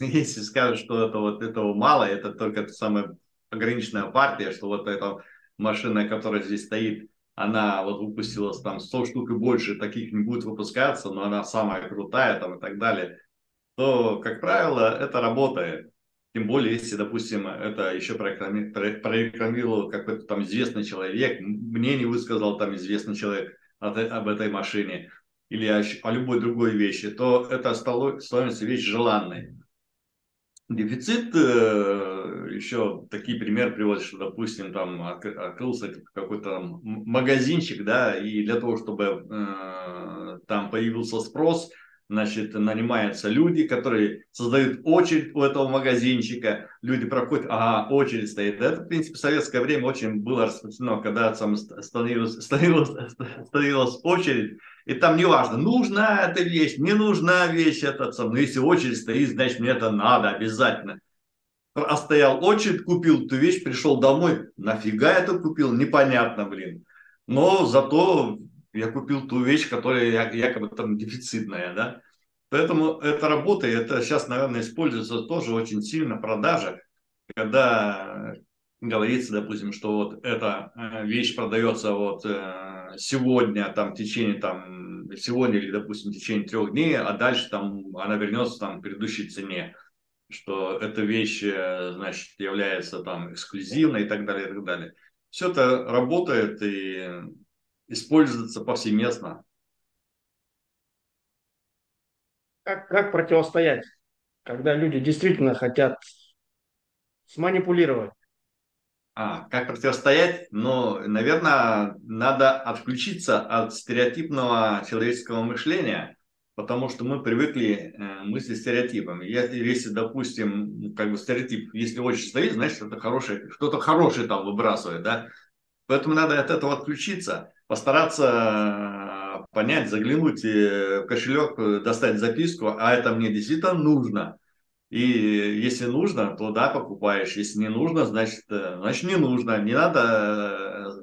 Если скажут, что это вот этого мало, это только самая ограниченная партия, что вот эта машина, которая здесь стоит, она вот выпустилась там 100 штук и больше, таких не будет выпускаться, но она самая крутая там и так далее, то, как правило, это работает. Тем более, если, допустим, это еще прореклами- про- прорекламировал какой-то там известный человек, мнение высказал там известный человек э- об этой машине или о, о любой другой вещи, то это стало, становится вещь желанной. Дефицит, э, еще такие примеры приводят, что, допустим, там отк- открылся какой-то магазинчик, да, и для того, чтобы э, там появился спрос, значит, нанимаются люди, которые создают очередь у этого магазинчика, люди проходят, ага, очередь стоит. Это, в принципе, в советское время очень было распространено, когда там ст- становилась, [laughs] становилась, становилась очередь, и там неважно, нужна эта вещь, не нужна вещь, этот сам. Но если очередь стоит, значит, мне это надо обязательно. А стоял очередь, купил эту вещь, пришел домой, нафига это купил, непонятно, блин. Но зато я купил ту вещь, которая якобы там дефицитная, да. Поэтому это работает, это сейчас, наверное, используется тоже очень сильно в продажах, когда говорится, допустим, что вот эта э, вещь продается вот э, сегодня, там, в течение, там, сегодня или, допустим, в течение трех дней, а дальше там она вернется там к предыдущей цене, что эта вещь, э, значит, является там эксклюзивной и так далее, и так далее. Все это работает и используется повсеместно. Как, как противостоять, когда люди действительно хотят сманипулировать? А, как противостоять? Ну, наверное, надо отключиться от стереотипного человеческого мышления, потому что мы привыкли э, мыслить стереотипами. Я- Если, допустим, как бы стереотип, если очень стоит, значит, это хорошее, что-то хорошее там выбрасывает, да? Поэтому надо от этого отключиться, постараться э, понять, заглянуть в кошелек, э, достать записку, а это мне действительно нужно. И если нужно, то да, покупаешь. Если не нужно, значит, э, значит не нужно. Не надо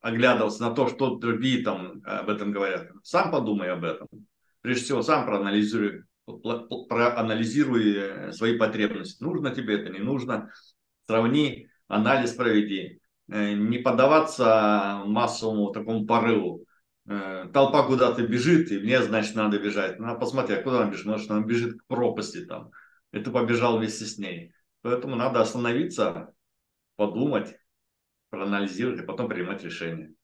оглядываться на то, что другие там об этом говорят. Сам подумай об этом. Прежде всего, сам проанализируй, проанализируй свои потребности. Нужно тебе это, не нужно. Сравни, анализ проведи. Э, Не поддаваться массовому такому порыву. Э, Толпа куда-то бежит, и мне, значит, надо бежать. Надо посмотреть, а куда она бежит. Может, она бежит к пропасти там и ты побежал вместе с ней. Поэтому надо остановиться, подумать, проанализировать, и потом принимать решение.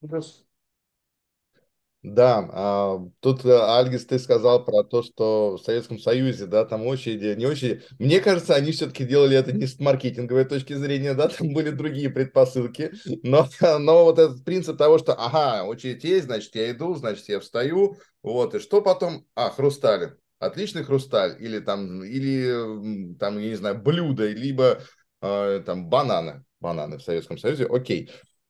Вопрос. Да, а, тут, э, Альгис, ты сказал про то, что в Советском Союзе, да, там очереди, не очереди. Мне кажется, они все-таки делали это не с маркетинговой точки зрения, да, там были другие предпосылки, но, [laughs] но вот этот принцип того, что, ага, очередь есть, значит, я иду, значит, я встаю, вот, и что потом? А, хрусталь. отличный хрусталь или там, или там, я не знаю, блюдо, либо э, там бананы, бананы в Советском Союзе, окей.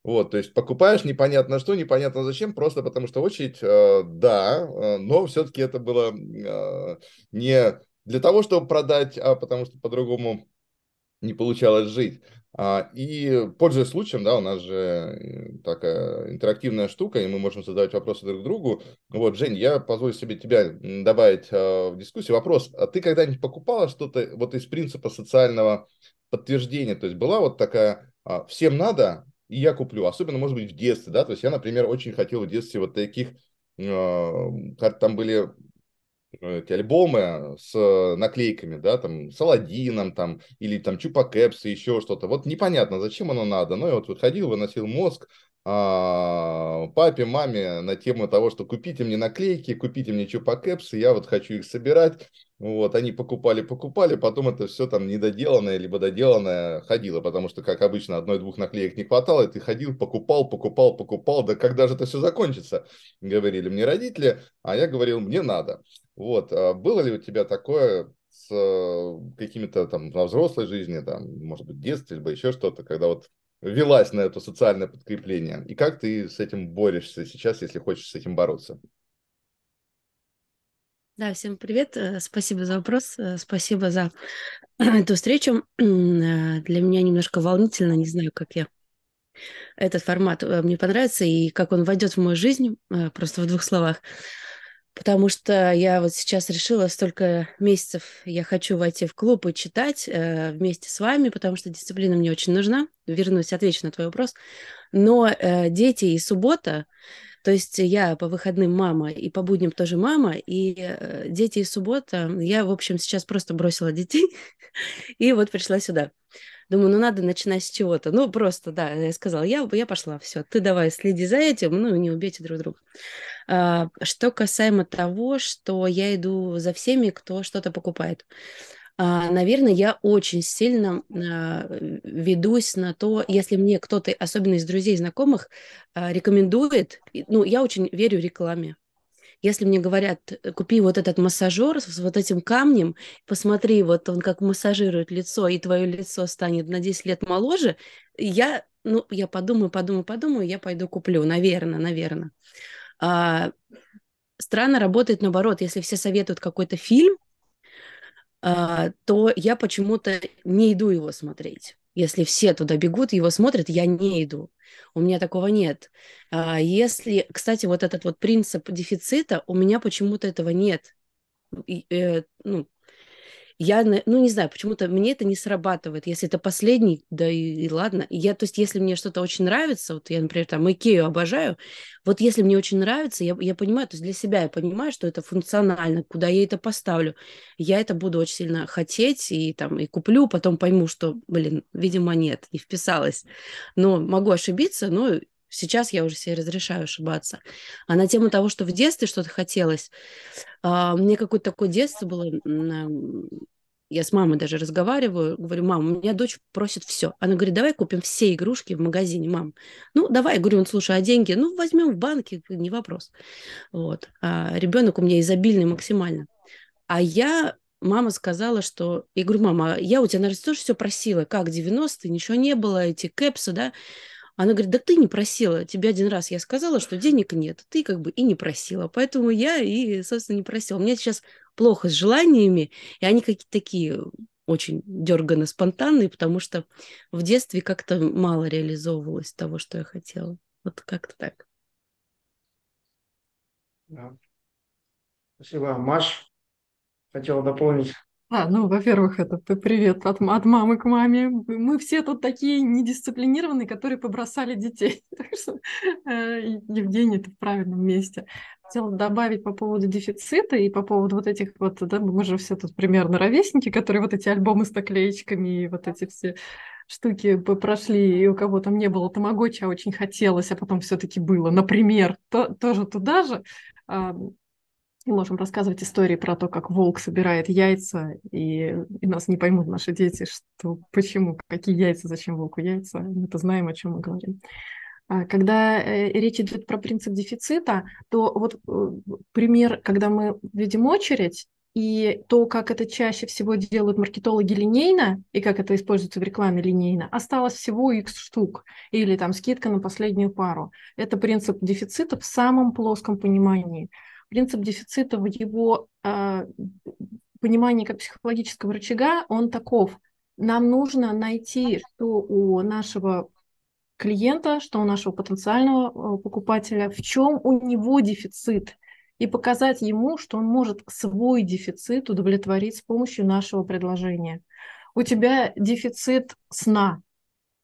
Вот, то есть покупаешь непонятно что, непонятно зачем, просто потому что очередь, э, да, э, но все-таки это было э, не для того, чтобы продать, а потому что по-другому не получалось жить. А, и пользуясь случаем, да, у нас же э, такая интерактивная штука, и мы можем задавать вопросы друг другу. Вот, Жень, я позволю себе тебя добавить а, в дискуссию. Вопрос, а ты когда-нибудь покупала что-то вот из принципа социального подтверждения? То есть была вот такая, всем надо, и я куплю, особенно, может быть, в детстве, да, то есть я, например, очень хотел в детстве вот таких, там были эти альбомы с наклейками, да, там, с Аладдином, там, или там Чупа Кэпс, еще что-то. Вот непонятно, зачем оно надо. Ну, и вот выходил, выносил мозг папе, маме на тему того, что купите мне наклейки, купите мне Чупа Кэпс, я вот хочу их собирать. Вот, они покупали, покупали, потом это все там недоделанное, либо доделанное ходило, потому что, как обычно, одной-двух наклеек не хватало, и ты ходил, покупал, покупал, покупал, да когда же это все закончится, говорили мне родители, а я говорил, мне надо. Вот, а было ли у тебя такое с э, какими-то там во взрослой жизни, там, может быть, в детстве, либо еще что-то, когда вот велась на это социальное подкрепление? И как ты с этим борешься сейчас, если хочешь с этим бороться? Да, всем привет. Э, спасибо за вопрос. Э, спасибо за [clears throat] эту встречу. [clears throat] Для меня немножко волнительно, не знаю, как я этот формат мне понравится и как он войдет в мою жизнь, просто в двух словах потому что я вот сейчас решила столько месяцев, я хочу войти в клуб и читать э, вместе с вами, потому что дисциплина мне очень нужна. Вернусь, отвечу на твой вопрос. Но э, дети и суббота, то есть я по выходным мама и по будням тоже мама, и э, дети и суббота, я, в общем, сейчас просто бросила детей [laughs] и вот пришла сюда. Думаю, ну надо начинать с чего-то. Ну, просто, да, я сказала, я, я пошла, все, ты давай следи за этим, ну, не убейте друг друга. А, что касаемо того, что я иду за всеми, кто что-то покупает. А, наверное, я очень сильно а, ведусь на то, если мне кто-то, особенно из друзей, знакомых, а, рекомендует, ну, я очень верю рекламе. Если мне говорят, э, купи вот этот массажер с вот этим камнем, посмотри, вот он как массажирует лицо, и твое лицо станет на 10 лет моложе, я, ну, я подумаю, подумаю, подумаю, я пойду куплю, наверное, наверное. А, странно работает наоборот, если все советуют какой-то фильм, а, то я почему-то не иду его смотреть. Если все туда бегут, его смотрят, я не иду. У меня такого нет. А если, кстати, вот этот вот принцип дефицита, у меня почему-то этого нет. И, э, ну, я, ну, не знаю, почему-то мне это не срабатывает. Если это последний, да и, и ладно. Я, то есть, если мне что-то очень нравится, вот я, например, там, Икею обожаю, вот если мне очень нравится, я, я понимаю, то есть для себя я понимаю, что это функционально, куда я это поставлю, я это буду очень сильно хотеть и там, и куплю, потом пойму, что, блин, видимо, нет, не вписалась. Но могу ошибиться, но Сейчас я уже себе разрешаю ошибаться. А на тему того, что в детстве что-то хотелось, а, мне какое-то такое детство было, я с мамой даже разговариваю, говорю, мам, у меня дочь просит все. Она говорит, давай купим все игрушки в магазине, мам. Ну, давай, я говорю, он, слушай, а деньги? Ну, возьмем в банке, не вопрос. Вот. А ребенок у меня изобильный максимально. А я мама сказала, что... Я говорю, мама, а я у тебя, наверное, тоже все просила. Как, 90-е, ничего не было, эти кэпсы, да? Она говорит, да ты не просила. Тебе один раз я сказала, что денег нет. Ты как бы и не просила. Поэтому я и, собственно, не просила. У меня сейчас плохо с желаниями, и они какие-то такие очень дерганы, спонтанные, потому что в детстве как-то мало реализовывалось того, что я хотела. Вот как-то так. Да. Спасибо. Маш, хотела дополнить. А, ну, во-первых, это привет от, от мамы к маме. Мы все тут такие недисциплинированные, которые побросали детей. [laughs] Так что э, Евгений, ты в правильном месте. Хотела добавить по поводу дефицита и по поводу вот этих вот, да, мы же все тут примерно ровесники, которые вот эти альбомы с наклеечками и вот эти все штуки прошли, и у кого там не было тамагочи, а очень хотелось, а потом все-таки было, например, то, тоже туда же и можем рассказывать истории про то, как волк собирает яйца, и, и нас не поймут наши дети, что почему, какие яйца, зачем волку яйца. Мы-то знаем, о чем мы говорим. А когда э, речь идет про принцип дефицита, то вот э, пример, когда мы видим очередь, и то, как это чаще всего делают маркетологи линейно, и как это используется в рекламе линейно, осталось всего X штук, или там скидка на последнюю пару. Это принцип дефицита в самом плоском понимании. Принцип дефицита в его э, понимании как психологического рычага, он таков. Нам нужно найти, что у нашего клиента, что у нашего потенциального э, покупателя, в чем у него дефицит – и показать ему, что он может свой дефицит удовлетворить с помощью нашего предложения. У тебя дефицит сна,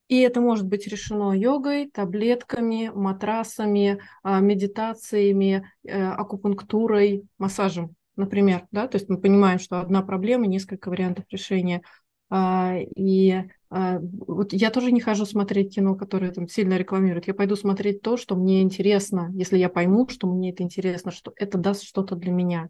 и это может быть решено йогой, таблетками, матрасами, а, медитациями, э, акупунктурой, массажем, например. Да? То есть мы понимаем, что одна проблема, несколько вариантов решения. А, и а, вот я тоже не хожу смотреть кино, которое там сильно рекламируют. Я пойду смотреть то, что мне интересно, если я пойму, что мне это интересно, что это даст что-то для меня.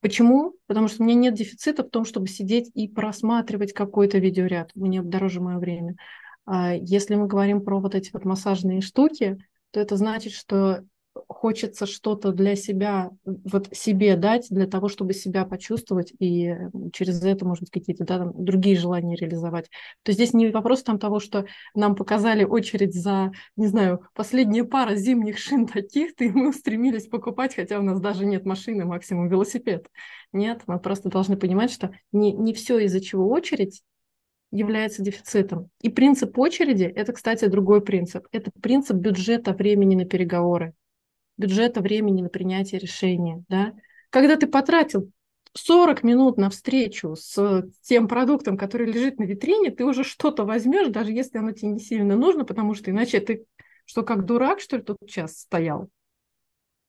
Почему? Потому что у меня нет дефицита в том, чтобы сидеть и просматривать какой-то видеоряд. Мне дороже мое время. А если мы говорим про вот эти вот массажные штуки, то это значит, что хочется что-то для себя, вот себе дать, для того, чтобы себя почувствовать и через это, может быть, какие-то да, там, другие желания реализовать. То здесь не вопрос там того, что нам показали очередь за, не знаю, последняя пара зимних шин таких-то, и мы устремились покупать, хотя у нас даже нет машины, максимум велосипед. Нет, мы просто должны понимать, что не, не все, из-за чего очередь, является дефицитом. И принцип очереди – это, кстати, другой принцип. Это принцип бюджета времени на переговоры бюджета времени на принятие решения. Да? Когда ты потратил 40 минут на встречу с тем продуктом, который лежит на витрине, ты уже что-то возьмешь, даже если оно тебе не сильно нужно, потому что иначе ты что, как дурак, что ли, тут час стоял?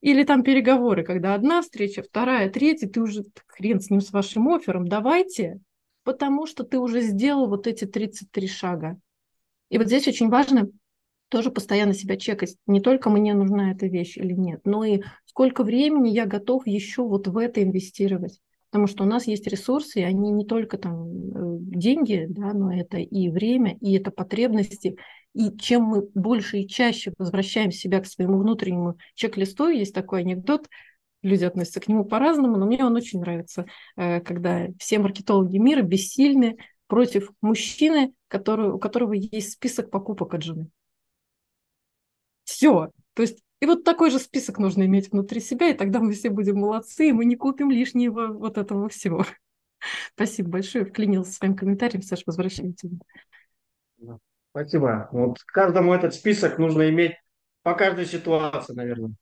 Или там переговоры, когда одна встреча, вторая, третья, ты уже хрен с ним, с вашим оффером, давайте, потому что ты уже сделал вот эти 33 шага. И вот здесь очень важно тоже постоянно себя чекать, не только мне нужна эта вещь или нет, но и сколько времени я готов еще вот в это инвестировать. Потому что у нас есть ресурсы, и они не только там э, деньги, да, но это и время, и это потребности. И чем мы больше и чаще возвращаем себя к своему внутреннему чек-листу, есть такой анекдот, люди относятся к нему по-разному, но мне он очень нравится, э, когда все маркетологи мира бессильны против мужчины, который, у которого есть список покупок от жены. Все. То есть и вот такой же список нужно иметь внутри себя, и тогда мы все будем молодцы, и мы не купим лишнего вот этого всего. [laughs] Спасибо большое. Вклинился своим комментарием. Саша, возвращаю тебе. Спасибо. Вот каждому этот список нужно иметь по каждой ситуации, наверное.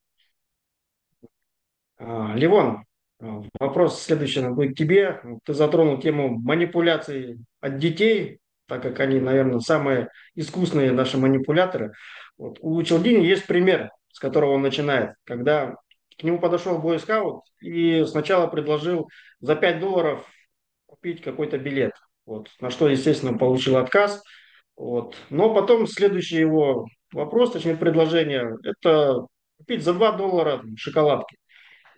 А, Ливон, а, вопрос следующий будет тебе. Ты затронул тему манипуляций от детей, так как они, наверное, самые искусные наши манипуляторы. Вот. У Челдини есть пример, с которого он начинает, когда к нему подошел бойскаут и сначала предложил за 5 долларов купить какой-то билет. Вот. На что, естественно, получил отказ. Вот. Но потом следующий его вопрос, точнее предложение, это купить за 2 доллара шоколадки.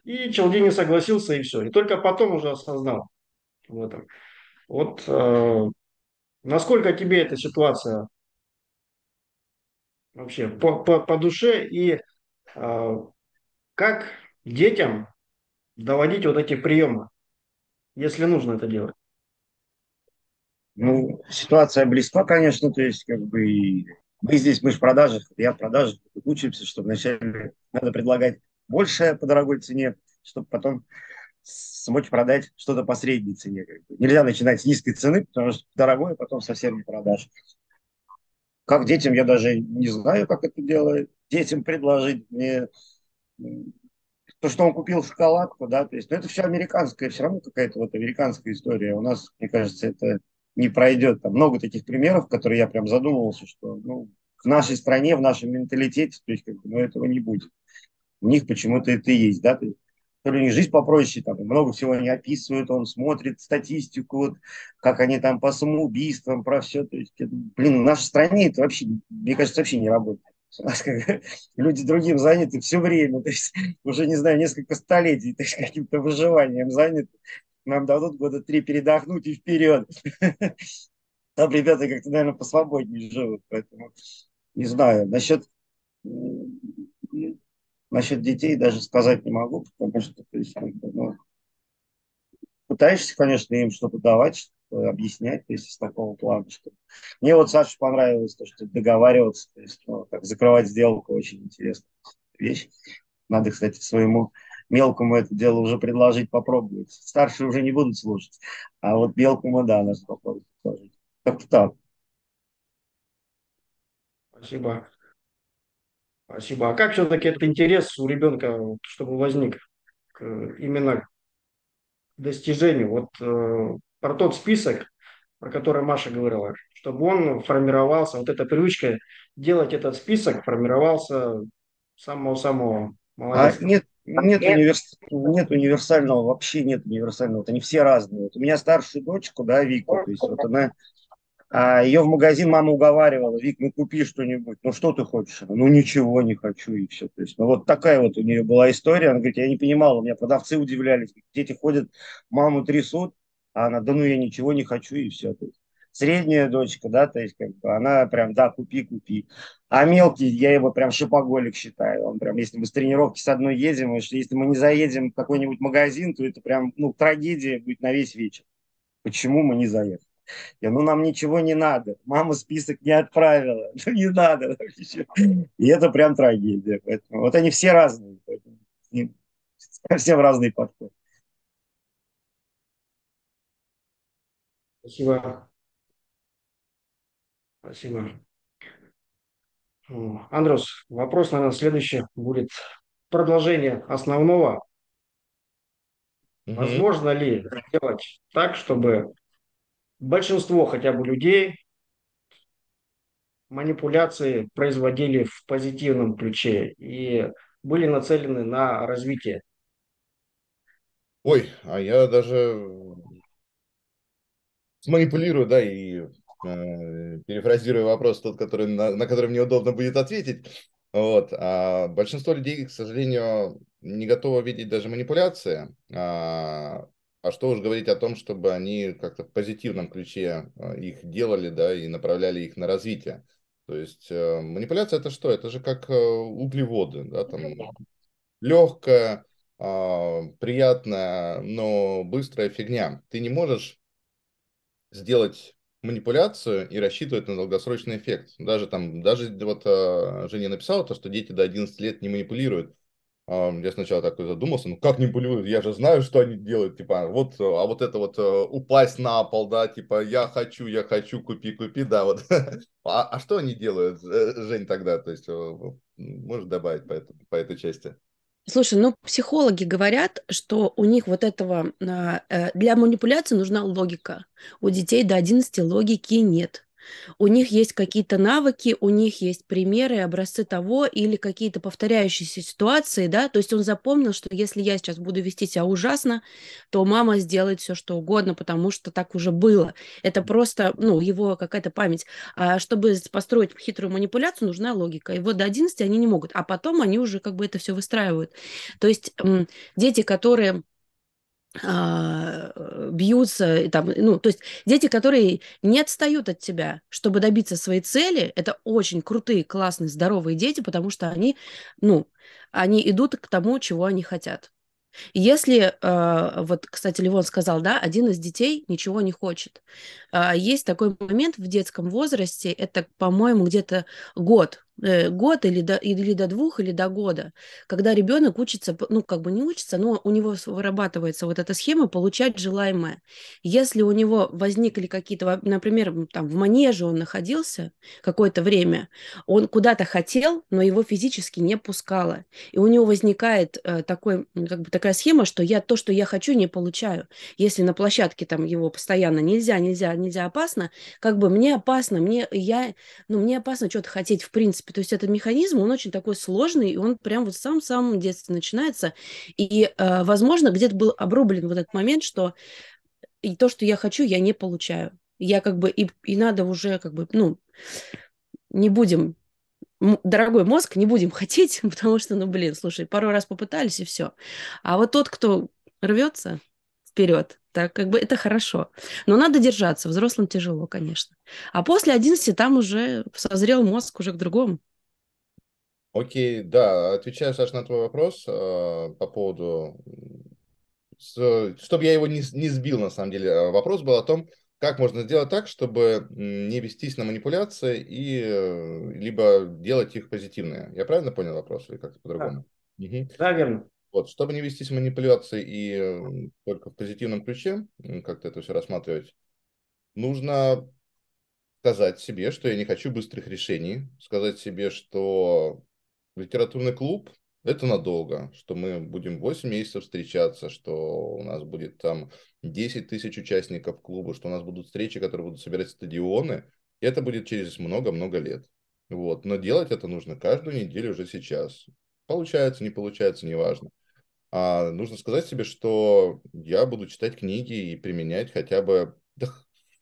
И Челдини согласился, и все. И только потом уже осознал в этом. Вот э, насколько тебе эта ситуация вообще по, по, по душе и э, как детям доводить вот эти приемы, если нужно это делать? Ну, ситуация близка, конечно, то есть как бы мы здесь, мы в продажах, я в продажах, учимся, что вначале надо предлагать больше по дорогой цене, чтобы потом смочь продать что-то по средней цене. Нельзя начинать с низкой цены, потому что дорогое потом совсем не продашь. Как детям, я даже не знаю, как это делать. Детям предложить мне то, что он купил шоколадку, да, то есть, ну, это все американская, все равно какая-то вот американская история. У нас, мне кажется, это не пройдет. Там много таких примеров, которые я прям задумывался, что, ну, в нашей стране, в нашем менталитете, то есть, как бы, ну, этого не будет. У них почему-то это и есть, да, то то ли у них жизнь попроще, там много всего они описывают, он смотрит статистику, вот, как они там по самоубийствам, про все. То есть, это, блин, в нашей стране это вообще, мне кажется, вообще не работает. У нас как, люди другим заняты все время, то есть уже, не знаю, несколько столетий то есть, каким-то выживанием заняты. Нам дадут года три передохнуть и вперед. Там ребята как-то, наверное, посвободнее живут, поэтому не знаю. Насчет Насчет детей даже сказать не могу, потому что то есть, ну, пытаешься, конечно, им что-то давать, объяснять, то есть из такого плана. Что... Мне вот, Саша, понравилось то, что договариваться, то есть ну, так, закрывать сделку, очень интересная вещь. Надо, кстати, своему мелкому это дело уже предложить попробовать. Старшие уже не будут слушать, а вот мелкому, да, надо попробовать. Как-то так. Спасибо. Спасибо. А как все-таки этот интерес у ребенка, чтобы возник к, именно к достижению? Вот э, про тот список, про который Маша говорила, чтобы он формировался, вот эта привычка делать этот список формировался самого-самого а нет, нет, универс... нет универсального, вообще нет универсального. Вот они все разные. Вот у меня старшую дочку, да, Вику, то есть вот она ее в магазин мама уговаривала, Вик, ну купи что-нибудь. Ну что ты хочешь? Ну ничего не хочу и все. То есть, ну вот такая вот у нее была история. Она говорит, я не понимала, у меня продавцы удивлялись. Дети ходят, маму трясут, а она, да ну я ничего не хочу и все. То есть, средняя дочка, да, то есть как бы она прям, да, купи, купи. А мелкий, я его прям шипоголик считаю. Он прям, если мы с тренировки с одной едем, если мы не заедем в какой-нибудь магазин, то это прям, ну, трагедия будет на весь вечер. Почему мы не заехали? Я, ну, нам ничего не надо. Мама список не отправила. [laughs] Ну, не надо. И это прям трагедия. Поэтому, вот они все разные. Поэтому, [laughs] совсем разный подход. Спасибо. Спасибо. Андрос, вопрос, наверное, следующий будет продолжение основного. Угу. Возможно ли сделать так, чтобы большинство хотя бы людей манипуляции производили в позитивном ключе и были нацелены на развитие. Ой, а я даже манипулирую, да, и э, перефразирую вопрос тот, который, на, на который мне удобно будет ответить. Вот. А большинство людей, к сожалению, не готово видеть даже манипуляции. А, а что уж говорить о том, чтобы они как-то в позитивном ключе а, их делали, да, и направляли их на развитие. То есть э, манипуляция это что? Это же как э, углеводы, да, там легкая, а, приятная, но быстрая фигня. Ты не можешь сделать манипуляцию и рассчитывать на долгосрочный эффект. Даже там, даже вот а, Женя написала то, что дети до 11 лет не манипулируют. Я сначала такой задумался, ну как не манипулируют, я же знаю, что они делают, типа, вот, а вот это вот э, упасть на пол, да, типа, я хочу, я хочу, купи, купи, да, вот. [laughs] А, а что они делают, э, Жень, тогда, то есть, э, можешь добавить по, это, по этой части? Слушай, ну психологи говорят, что у них вот этого для манипуляции нужна логика. У детей до 11 логики нет у них есть какие-то навыки, у них есть примеры, образцы того или какие-то повторяющиеся ситуации, да, то есть он запомнил, что если я сейчас буду вести себя ужасно, то мама сделает все, что угодно, потому что так уже было. Это просто, ну, его какая-то память. А чтобы построить хитрую манипуляцию, нужна логика. И вот до 11 они не могут, а потом они уже как бы это все выстраивают. То есть дети, которые а, бьются, там, ну, то есть дети, которые не отстают от тебя, чтобы добиться своей цели, это очень крутые, классные, здоровые дети, потому что они, ну, они идут к тому, чего они хотят. Если, э, вот, кстати, Ливон сказал, да, один из детей ничего не хочет. Э, есть такой момент в детском возрасте, это, по-моему, где-то год, Э, год или до, или до двух, или до года, когда ребенок учится, ну, как бы не учится, но у него вырабатывается вот эта схема получать желаемое. Если у него возникли какие-то, например, там в манеже он находился какое-то время, он куда-то хотел, но его физически не пускало. И у него возникает э, такой, как бы такая схема, что я то, что я хочу, не получаю. Если на площадке там его постоянно нельзя, нельзя, нельзя, опасно, как бы мне опасно, мне, я, ну, мне опасно что-то хотеть в принципе, принципе. То есть этот механизм, он очень такой сложный, и он прям вот в самом-самом детстве начинается. И, э, возможно, где-то был обрублен вот этот момент, что и то, что я хочу, я не получаю. Я как бы, и, и надо уже как бы, ну, не будем дорогой мозг, не будем [laughs] хотеть, потому что, ну, блин, слушай, пару раз попытались, и все. А вот тот, кто рвется вперед, так как бы это хорошо. Но надо держаться. Взрослым тяжело, конечно. А после 11 там уже созрел мозг уже к другому. Окей, да, отвечаю, Саша, на твой вопрос э, по поводу чтобы я его не, не сбил, на самом деле, а вопрос был о том, как можно сделать так, чтобы не вестись на манипуляции и э, либо делать их позитивные. Я правильно понял вопрос или как-то по-другому? Да. Угу. да, верно. Вот, чтобы не вестись манипуляции и только в позитивном ключе, как-то это все рассматривать, нужно сказать себе, что я не хочу быстрых решений, сказать себе, что литературный клуб – это надолго, что мы будем 8 месяцев встречаться, что у нас будет там 10 тысяч участников клуба, что у нас будут встречи, которые будут собирать стадионы, и это будет через много-много лет. Вот. Но делать это нужно каждую неделю уже сейчас. Получается, не получается, неважно. А нужно сказать себе, что я буду читать книги и применять хотя бы... Да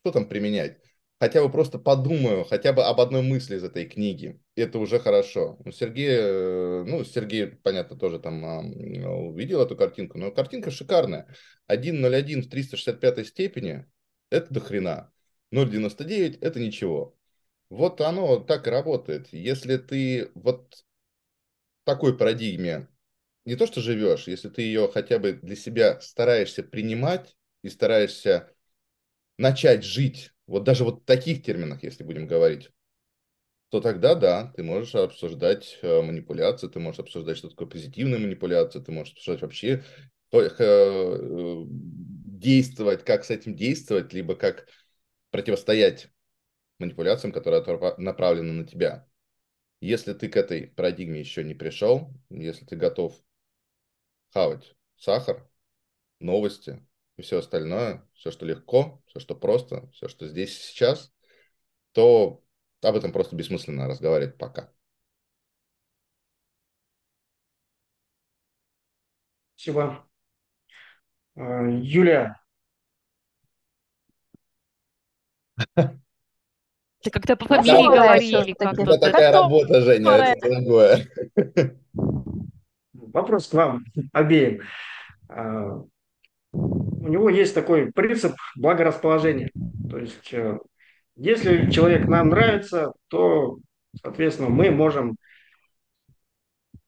что там применять? хотя бы просто подумаю хотя бы об одной мысли из этой книги. Это уже хорошо. Ну, Сергей, э, ну, Сергей, понятно, тоже там увидел эту картинку, но картинка шикарная. 1.01 в 365 степени – это до хрена. 0.99 – это ничего. Вот оно так и работает. Если ты вот в такой парадигме не то что живешь, если ты ее хотя бы для себя стараешься принимать и стараешься начать жить вот даже вот в таких терминах, если будем говорить, то тогда да, ты можешь обсуждать э, манипуляции, ты можешь обсуждать, что такое позитивная манипуляция, ты можешь обсуждать вообще э, действовать, как с этим действовать, либо как противостоять манипуляциям, которые направлены на тебя. Если ты к этой парадигме еще не пришел, если ты готов хавать сахар, новости, и все остальное, все, что легко, все, что просто, все, что здесь и сейчас, то об этом просто бессмысленно разговаривать пока. Спасибо. А, Юлия. Ты как-то по фамилии говорили. Это такая работа, Женя, это другое. Вопрос к вам обеим. А, у него есть такой принцип благорасположения. То есть, э, если человек нам нравится, то, соответственно, мы можем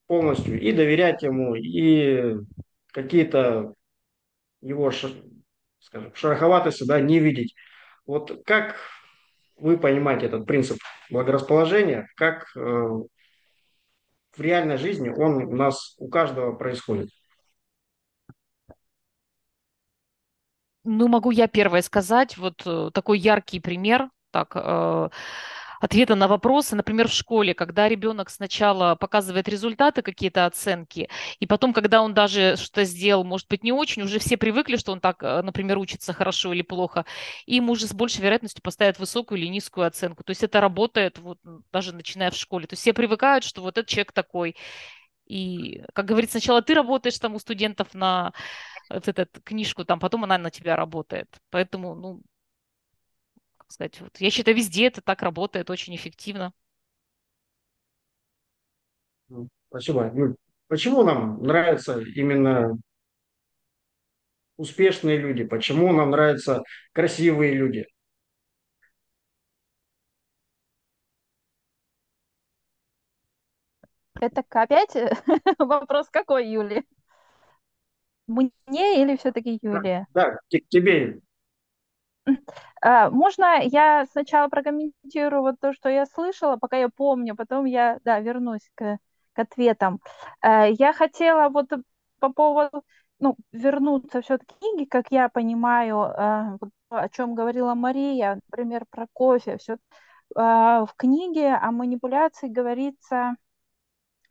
полностью и доверять ему, и какие-то его, скажем, шероховатости да, не видеть. Вот как вы понимаете этот принцип благорасположения, как э, в реальной жизни он у нас у каждого происходит? Ну, могу я первое сказать. Вот э, такой яркий пример. Так, э, ответа на вопросы. Например, в школе, когда ребенок сначала показывает результаты, какие-то оценки, и потом, когда он даже что-то сделал, может быть, не очень, уже все привыкли, что он так, э, например, учится хорошо или плохо, и ему уже с большей вероятностью поставят высокую или низкую оценку. То есть это работает вот даже начиная в школе. То есть все привыкают, что вот этот человек такой. И, как говорится, сначала ты работаешь там у студентов на вот эту книжку, там потом она на тебя работает. Поэтому, ну, как сказать, вот, я считаю, везде это так работает очень эффективно. Спасибо. Ну, почему нам нравятся именно успешные люди? Почему нам нравятся красивые люди? Это опять [laughs] вопрос какой, Юли? Мне или все-таки Юлия? Да, да, к тебе. А, можно я сначала прокомментирую вот то, что я слышала, пока я помню, потом я, да, вернусь к, к ответам. А, я хотела вот по поводу, ну, вернуться все-таки книге, как я понимаю, а, о чем говорила Мария, например, про кофе. Все, в книге о манипуляции говорится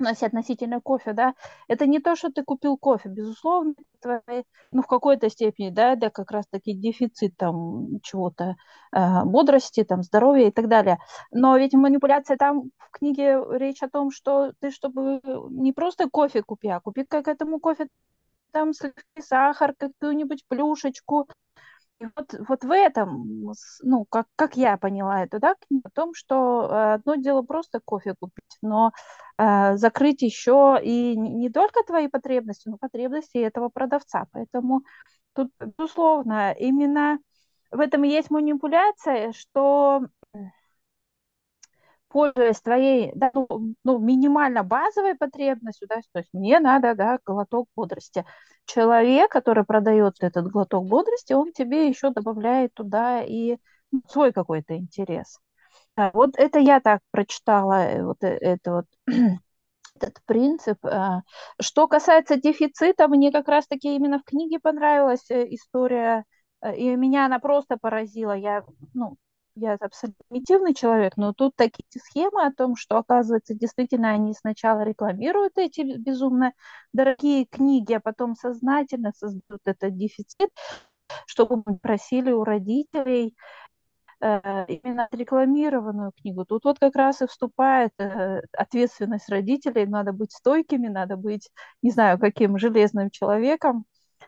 относительно кофе, да, это не то, что ты купил кофе, безусловно, твои, ну, в какой-то степени, да, да, как раз-таки дефицит там чего-то, э, бодрости, там, здоровья и так далее. Но ведь манипуляция там в книге речь о том, что ты, чтобы не просто кофе купи, а купи к этому кофе там сливки, сахар, какую-нибудь плюшечку, и вот, вот в этом, ну, как, как я поняла это, да, о том, что э, одно дело просто кофе купить, но э, закрыть еще и не только твои потребности, но потребности этого продавца. Поэтому тут, безусловно, именно в этом и есть манипуляция, что пользуясь твоей да, ну, ну, минимально базовой потребностью, да, то есть мне надо да, глоток бодрости. Человек, который продает этот глоток бодрости, он тебе еще добавляет туда и свой какой-то интерес. Да, вот это я так прочитала, э, вот э, это вот [clears throat] этот принцип. А. Что касается дефицита, мне как раз-таки именно в книге понравилась э, история, и меня она просто поразила. Я, ну, я абсолютно человек, но тут такие схемы о том, что, оказывается, действительно они сначала рекламируют эти безумно дорогие книги, а потом сознательно создают этот дефицит, чтобы мы просили у родителей э, именно отрекламированную книгу. Тут вот как раз и вступает э, ответственность родителей. Надо быть стойкими, надо быть, не знаю, каким железным человеком,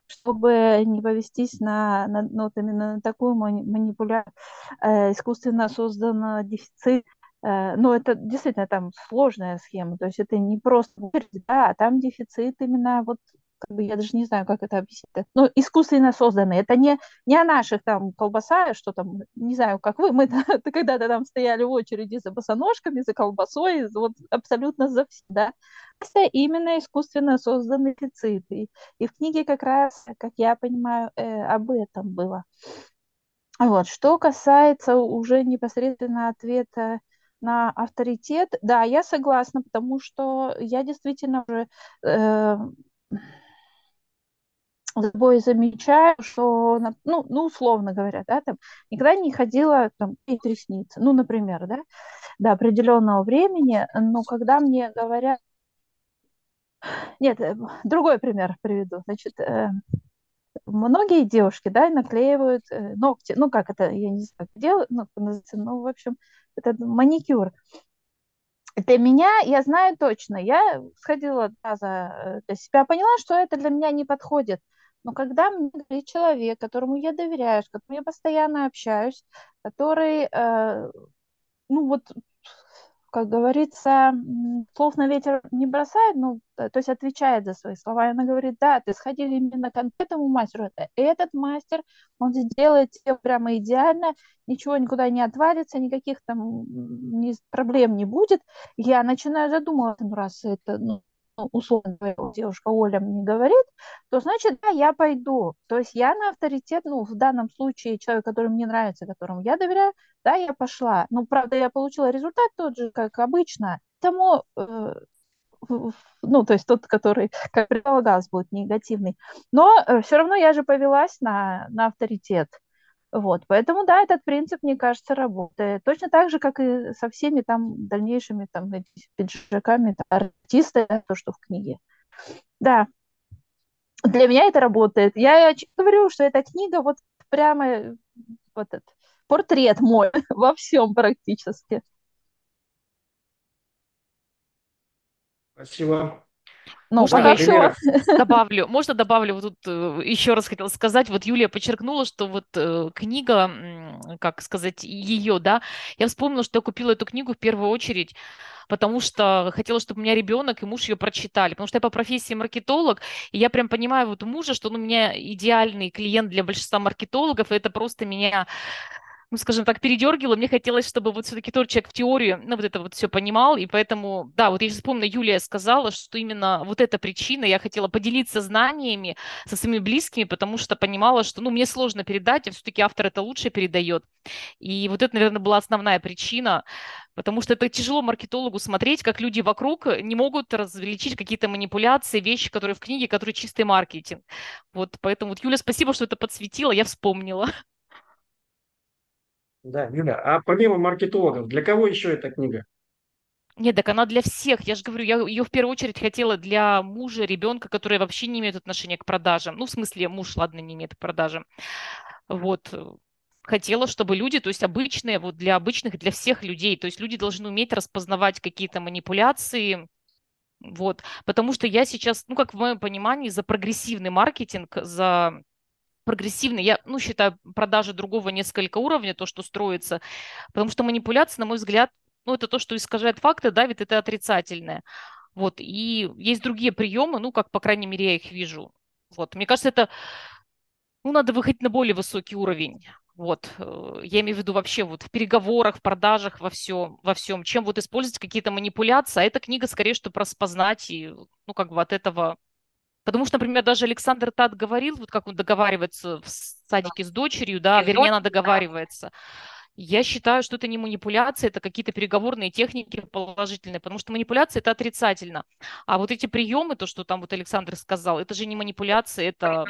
чтобы не повестись на, на ну, вот именно на такую манипуляцию, э, искусственно созданный дефицит. Э, но это действительно там сложная схема, то есть это не просто, да, а там дефицит именно вот как бы я даже не знаю, как это объяснить. Ну, искусственно созданные. Это не, не о наших там колбаса, что там, не знаю, как вы, мы [laughs] когда-то там стояли в очереди за босоножками, за колбасой, вот абсолютно за все, да. Это именно искусственно созданные дефициты. И в книге как раз, как я понимаю, э, об этом было. Вот. Что касается уже непосредственно ответа на авторитет, да, я согласна, потому что я действительно уже э, с тобой замечаю, что, ну, ну, условно говоря, да, там, никогда не ходила там пить ресницы, ну, например, да, до определенного времени, но когда мне говорят, нет, э, другой пример приведу, значит, э, многие девушки, да, наклеивают э, ногти, ну, как это, я не знаю, как делают, ну, ну, в общем, это маникюр, для меня, я знаю точно, я сходила да, за, для себя, поняла, что это для меня не подходит. Но когда мне говорит человек, которому я доверяю, с которым я постоянно общаюсь, который, э, ну вот, как говорится, слов на ветер не бросает, ну, то есть отвечает за свои слова. И она говорит, да, ты сходил именно к этому мастеру. Этот мастер, он сделает тебе прямо идеально, ничего никуда не отвалится, никаких там проблем не будет. Я начинаю задумываться, ну, раз это, ну, условно девушка Оля мне говорит, то значит, да, я пойду. То есть я на авторитет, ну, в данном случае человек, который мне нравится, которому я доверяю, да, я пошла. Ну, правда, я получила результат тот же, как обычно. Тому, э, ну, то есть тот, который, [laughs] как предполагалось, будет негативный. Но э, все равно я же повелась на, на авторитет. Вот, поэтому, да, этот принцип, мне кажется, работает. Точно так же, как и со всеми там дальнейшими там пиджаками, там, артисты, то, что в книге. Да, для меня это работает. Я говорю, что эта книга вот прямо вот этот портрет мой [laughs] во всем практически. Спасибо. Ну, можно все. [laughs] Добавлю, можно добавлю, вот тут э, еще раз хотела сказать, вот Юлия подчеркнула, что вот э, книга, как сказать, ее, да, я вспомнила, что я купила эту книгу в первую очередь, потому что хотела, чтобы у меня ребенок и муж ее прочитали, потому что я по профессии маркетолог, и я прям понимаю вот мужа, что он у меня идеальный клиент для большинства маркетологов, и это просто меня ну, скажем так, передергивала. Мне хотелось, чтобы вот все-таки тот человек в теорию, ну, вот это вот все понимал, и поэтому, да, вот я сейчас помню, Юлия сказала, что именно вот эта причина, я хотела поделиться знаниями со своими близкими, потому что понимала, что, ну, мне сложно передать, а все-таки автор это лучше передает. И вот это, наверное, была основная причина, потому что это тяжело маркетологу смотреть, как люди вокруг не могут различить какие-то манипуляции, вещи, которые в книге, которые чистый маркетинг. Вот, поэтому, вот, Юля, спасибо, что это подсветила, я вспомнила. Да, Юля, а помимо маркетологов, для кого еще эта книга? Нет, так она для всех. Я же говорю, я ее в первую очередь хотела для мужа, ребенка, которые вообще не имеют отношения к продажам. Ну, в смысле, муж, ладно, не имеет к продажам. Вот. Хотела, чтобы люди, то есть обычные, вот для обычных, для всех людей, то есть люди должны уметь распознавать какие-то манипуляции, вот, потому что я сейчас, ну, как в моем понимании, за прогрессивный маркетинг, за прогрессивный. Я, ну, считаю продажи другого несколько уровня, то, что строится, потому что манипуляция, на мой взгляд, ну, это то, что искажает факты, давит, это отрицательное. Вот, и есть другие приемы, ну, как, по крайней мере, я их вижу. Вот, мне кажется, это, ну, надо выходить на более высокий уровень. Вот, э, я имею в виду вообще вот в переговорах, в продажах, во всем, во всем. Чем вот использовать какие-то манипуляции, а эта книга скорее, чтобы распознать и, ну, как бы от этого... Потому что, например, даже Александр Тат говорил, вот как он договаривается в садике с дочерью, да, вернее, она договаривается. Я считаю, что это не манипуляция, это какие-то переговорные техники положительные, потому что манипуляция – это отрицательно. А вот эти приемы, то, что там вот Александр сказал, это же не манипуляция, это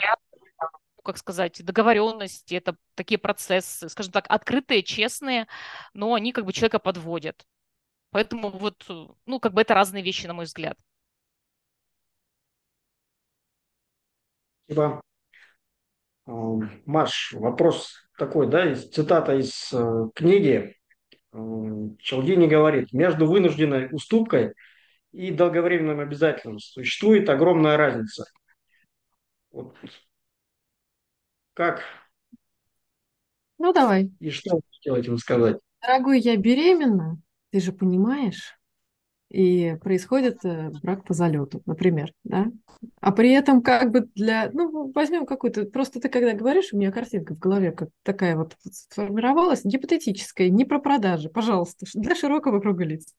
как сказать, договоренности, это такие процессы, скажем так, открытые, честные, но они как бы человека подводят. Поэтому вот, ну, как бы это разные вещи, на мой взгляд. Спасибо. Маш, вопрос такой, да, из, цитата из э, книги. Э, Челдини говорит, между вынужденной уступкой и долговременным обязательством существует огромная разница. Вот как? Ну, давай. И что хотел этим сказать? Дорогой, я беременна, ты же понимаешь, и происходит э, брак по залету, например, да? А при этом как бы для, ну, возьмем какую-то, просто ты когда говоришь, у меня картинка в голове как такая вот сформировалась, гипотетическая, не про продажи, пожалуйста, для широкого круга лиц.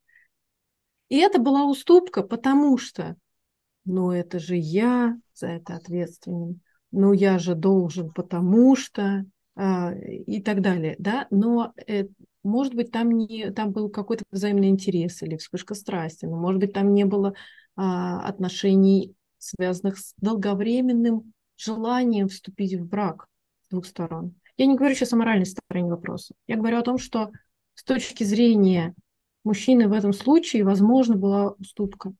И это была уступка, потому что, ну, это же я за это ответственен ну я же должен, потому что а, и так далее, да, но э, может быть там не там был какой-то взаимный интерес или вспышка страсти, но может быть там не было а, отношений связанных с долговременным желанием вступить в брак с двух сторон. Я не говорю сейчас о моральной стороне вопроса. Я говорю о том, что с точки зрения мужчины в этом случае, возможно, была уступка.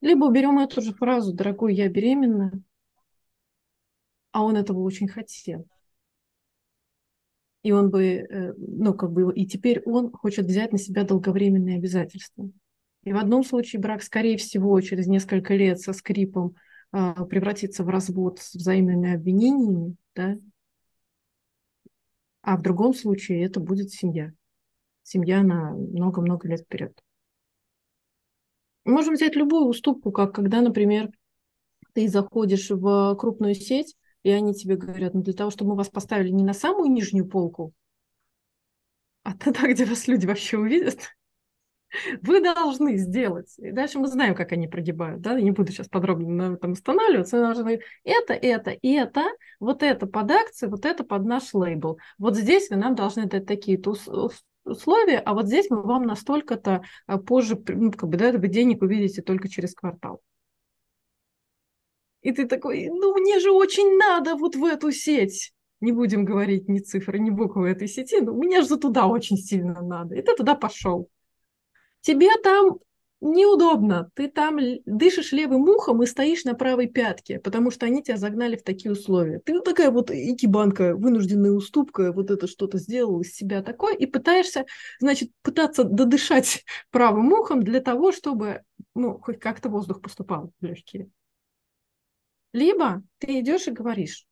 Либо уберем эту же фразу «дорогой, я беременна», а он этого очень хотел. И он бы, э, ну, как бы, и теперь он хочет взять на себя долговременные обязательства. И в одном случае брак, скорее всего, через несколько лет со скрипом а, превратится в развод с взаимными обвинениями, да, а в другом случае это будет семья. Семья на много-много лет вперед. Можем взять любую уступку, как когда, например, ты заходишь в крупную сеть, и они тебе говорят, ну для того, чтобы мы вас поставили не на самую нижнюю полку, а [laughs] тогда, где вас люди вообще увидят, [laughs] вы должны сделать. И дальше мы знаем, как они прогибают, да, я не буду сейчас подробно на этом останавливаться, вы должны это, это, это, вот это под акции, вот это под наш лейбл. Вот здесь вы нам должны дать такие-то условия, а вот здесь мы вам настолько-то а, позже, ну, как бы, да, вы денег увидите только через квартал. И ты такой, ну мне же очень надо вот в эту сеть. Не будем говорить ни цифры, ни буквы этой сети, но мне же туда очень сильно надо. И ты туда пошел. Тебе там неудобно. Ты там дышишь левым ухом и стоишь на правой пятке, потому что они тебя загнали в такие условия. Ты такая вот икибанка, вынужденная уступка, вот это что-то сделал из себя такое, и пытаешься, значит, пытаться додышать [laughs] правым ухом для того, чтобы, ну, хоть как-то воздух поступал в легкие. Либо ты идешь и говоришь,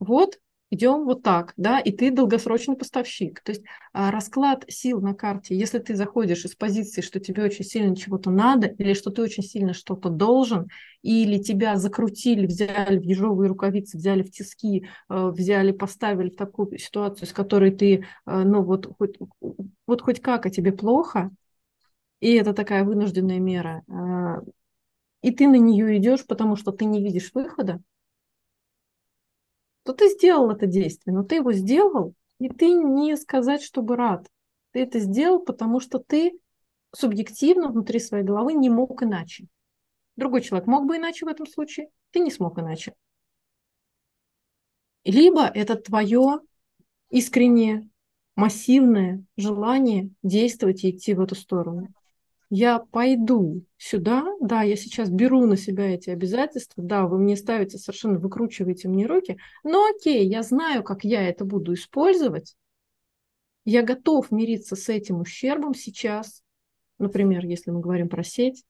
вот идем вот так, да, и ты долгосрочный поставщик. То есть а, расклад сил на карте, если ты заходишь из позиции, что тебе очень сильно чего-то надо, или что ты очень сильно что-то должен, или тебя закрутили, взяли в ежовые рукавицы, взяли в тиски, а, взяли, поставили в такую ситуацию, с которой ты, а, ну вот хоть, вот хоть как, а тебе плохо, и это такая вынужденная мера, и ты на нее идешь, потому что ты не видишь выхода, то ты сделал это действие, но ты его сделал, и ты не сказать, чтобы рад. Ты это сделал, потому что ты субъективно внутри своей головы не мог иначе. Другой человек мог бы иначе в этом случае, ты не смог иначе. Либо это твое искреннее, массивное желание действовать и идти в эту сторону я пойду сюда, да, я сейчас беру на себя эти обязательства, да, вы мне ставите совершенно, выкручиваете мне руки, но окей, я знаю, как я это буду использовать, я готов мириться с этим ущербом сейчас, например, если мы говорим про сеть,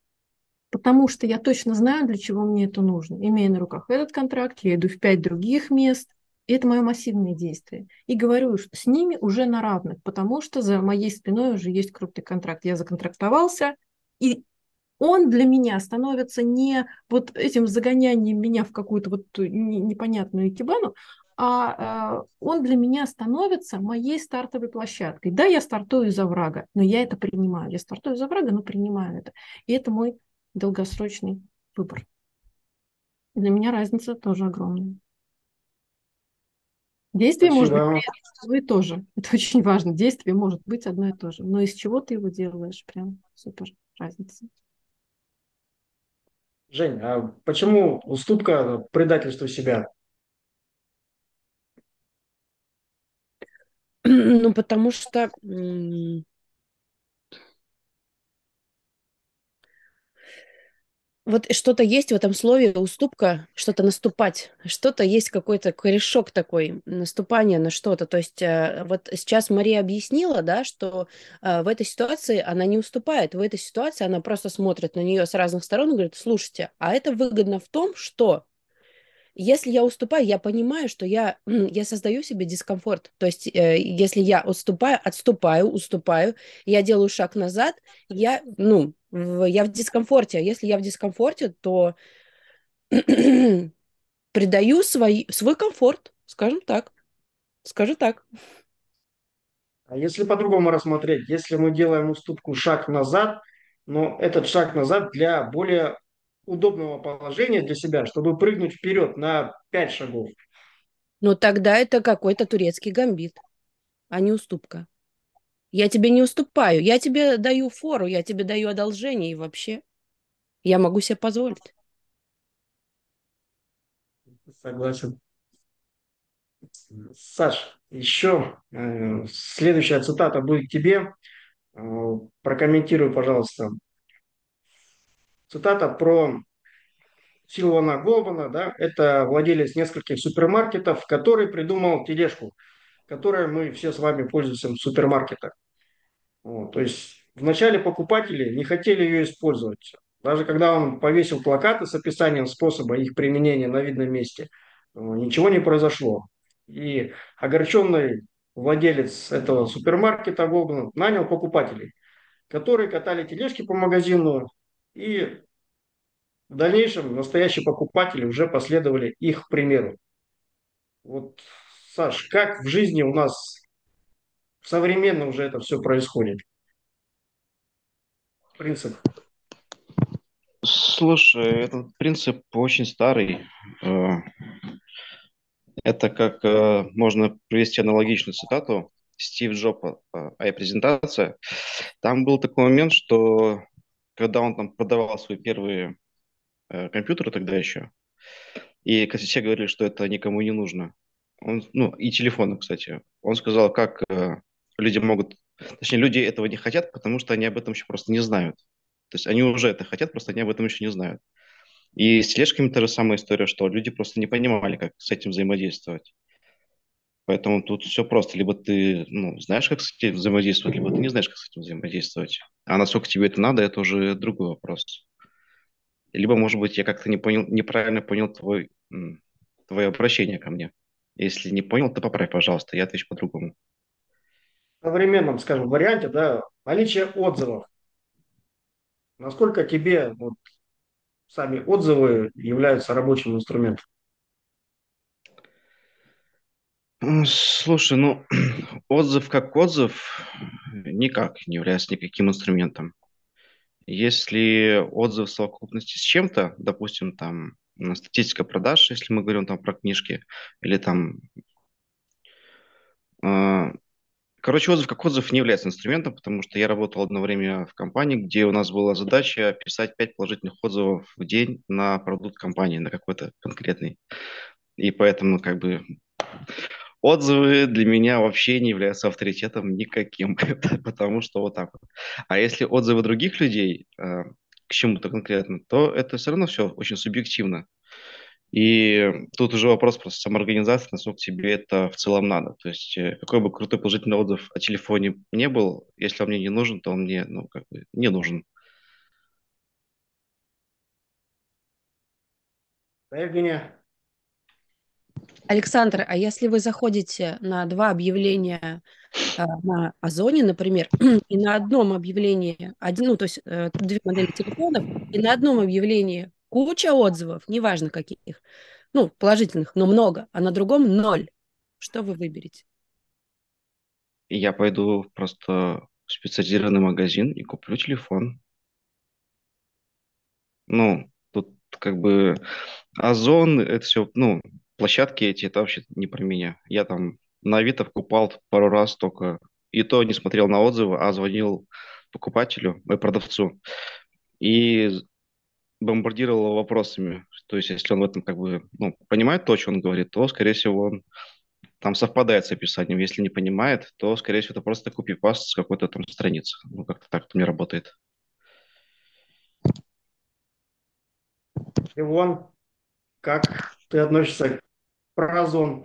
потому что я точно знаю, для чего мне это нужно. Имея на руках этот контракт, я иду в пять других мест, и это мое массивное действие. И говорю, что с ними уже на равных, потому что за моей спиной уже есть крупный контракт. Я законтрактовался, и он для меня становится не вот этим загонянием меня в какую-то вот непонятную экибану, а он для меня становится моей стартовой площадкой. Да, я стартую из врага, но я это принимаю. Я стартую из врага, но принимаю это. И это мой долгосрочный выбор. Для меня разница тоже огромная. Действие Спасибо. может быть одно и то же. [laughs] Это очень важно. Действие может быть одно и то же. Но из чего ты его делаешь, прям супер разница. Жень, а почему уступка предательству себя? [clears throat] Ну, потому что м, вот что-то есть в этом слове уступка, что-то наступать, что-то есть какой-то корешок такой, наступание на что-то. То есть э, вот сейчас Мария объяснила, да, что э, в этой ситуации она не уступает, в этой ситуации она просто смотрит на нее с разных сторон и говорит, слушайте, а это выгодно в том, что если я уступаю, я понимаю, что я, [clears throat] я создаю себе дискомфорт. То есть, э, если я уступаю, отступаю, уступаю, я делаю шаг назад, я, ну, я в дискомфорте. А если я в дискомфорте, то [clears throat] придаю свой, свой комфорт, скажем так. Скажу так. А если по-другому рассмотреть, если мы делаем уступку шаг назад, но этот шаг назад для более удобного положения для себя, чтобы прыгнуть вперед на 5 шагов. Но тогда это какой-то турецкий гамбит, а не уступка. Я тебе не уступаю, я тебе даю фору, я тебе даю одолжение и вообще я могу себе позволить. Согласен. Саш, еще э, следующая цитата будет тебе. Э, прокомментируй, пожалуйста. Цитата про Силвана Голбана, да, это владелец нескольких супермаркетов, который придумал тележку, которой мы все с вами пользуемся в супермаркетах. Вот, то есть вначале покупатели не хотели ее использовать. Даже когда он повесил плакаты с описанием способа их применения на видном месте, э, ничего не произошло. И огорченный владелец этого супермаркета Голбана нанял покупателей, которые катали тележки по магазину и в дальнейшем настоящие покупатели уже последовали их примеру. Вот, Саш, как в жизни у нас современно уже это все происходит? Принцип. Слушай, этот принцип очень старый. Э, Это как э, можно привести аналогичную цитату Стив Джобса о презентация. Там был такой момент, что когда он там продавал свои первые э, компьютеры тогда еще, и все говорили, что это никому не нужно. Он, ну, и телефоны, кстати. Он сказал, как э, люди могут... Точнее, люди этого не хотят, потому что они об этом еще просто не знают. То есть они уже это хотят, просто они об этом еще не знают. И с тележками та же самая история, что люди просто не понимали, как с этим взаимодействовать. Поэтому тут все просто. Либо ты ну, знаешь, как с этим взаимодействовать, либо ты не знаешь, как с этим взаимодействовать. А насколько тебе это надо, это уже другой вопрос. Либо, может быть, я как-то не понял, неправильно понял твой, твое обращение ко мне. Если не понял, то поправь, пожалуйста, я отвечу по-другому. В современном, скажем, варианте, да, наличие отзывов. Насколько тебе вот, сами отзывы являются рабочим инструментом? М, Слушай, ну, [clears throat] отзыв как отзыв никак не является никаким инструментом. Если отзыв в совокупности с чем-то, допустим, там м, статистика продаж, если мы говорим там про книжки, или там... э, Короче, отзыв как отзыв не является инструментом, потому что я работал одно время в компании, где у нас была задача писать 5 положительных отзывов в день на продукт компании, на какой-то конкретный. И поэтому как бы Отзывы для меня вообще не являются авторитетом никаким, [laughs] потому что вот так вот. А если отзывы других людей э, к чему-то конкретно, то это все равно все очень субъективно. И тут уже вопрос просто самоорганизации, насколько тебе это в целом надо. То есть э, какой бы крутой положительный отзыв о телефоне не был, если он мне не нужен, то он мне, ну, как бы не нужен. Да, Евгения? Александр, а если вы заходите на два объявления э, на Озоне, например, [clears throat] и на одном объявлении, один, ну, то есть э, две модели телефонов, и на одном объявлении куча отзывов, неважно каких, ну, положительных, но много, а на другом ноль. Что вы выберете? Я пойду просто в специализированный магазин и куплю телефон. Ну, тут как бы Озон, это все, ну, площадки эти, это вообще не про меня. Я там на Авито покупал пару раз только, и то не смотрел на отзывы, а звонил покупателю, и э, продавцу, и бомбардировал его вопросами. То есть, если он в этом как бы, ну, понимает то, что он говорит, то, скорее всего, он там совпадает с описанием. Если не понимает, то, скорее всего, это просто копипаст с какой-то там страницы. Ну, как-то так это меня работает. Иван, как ты относишься к Прозон?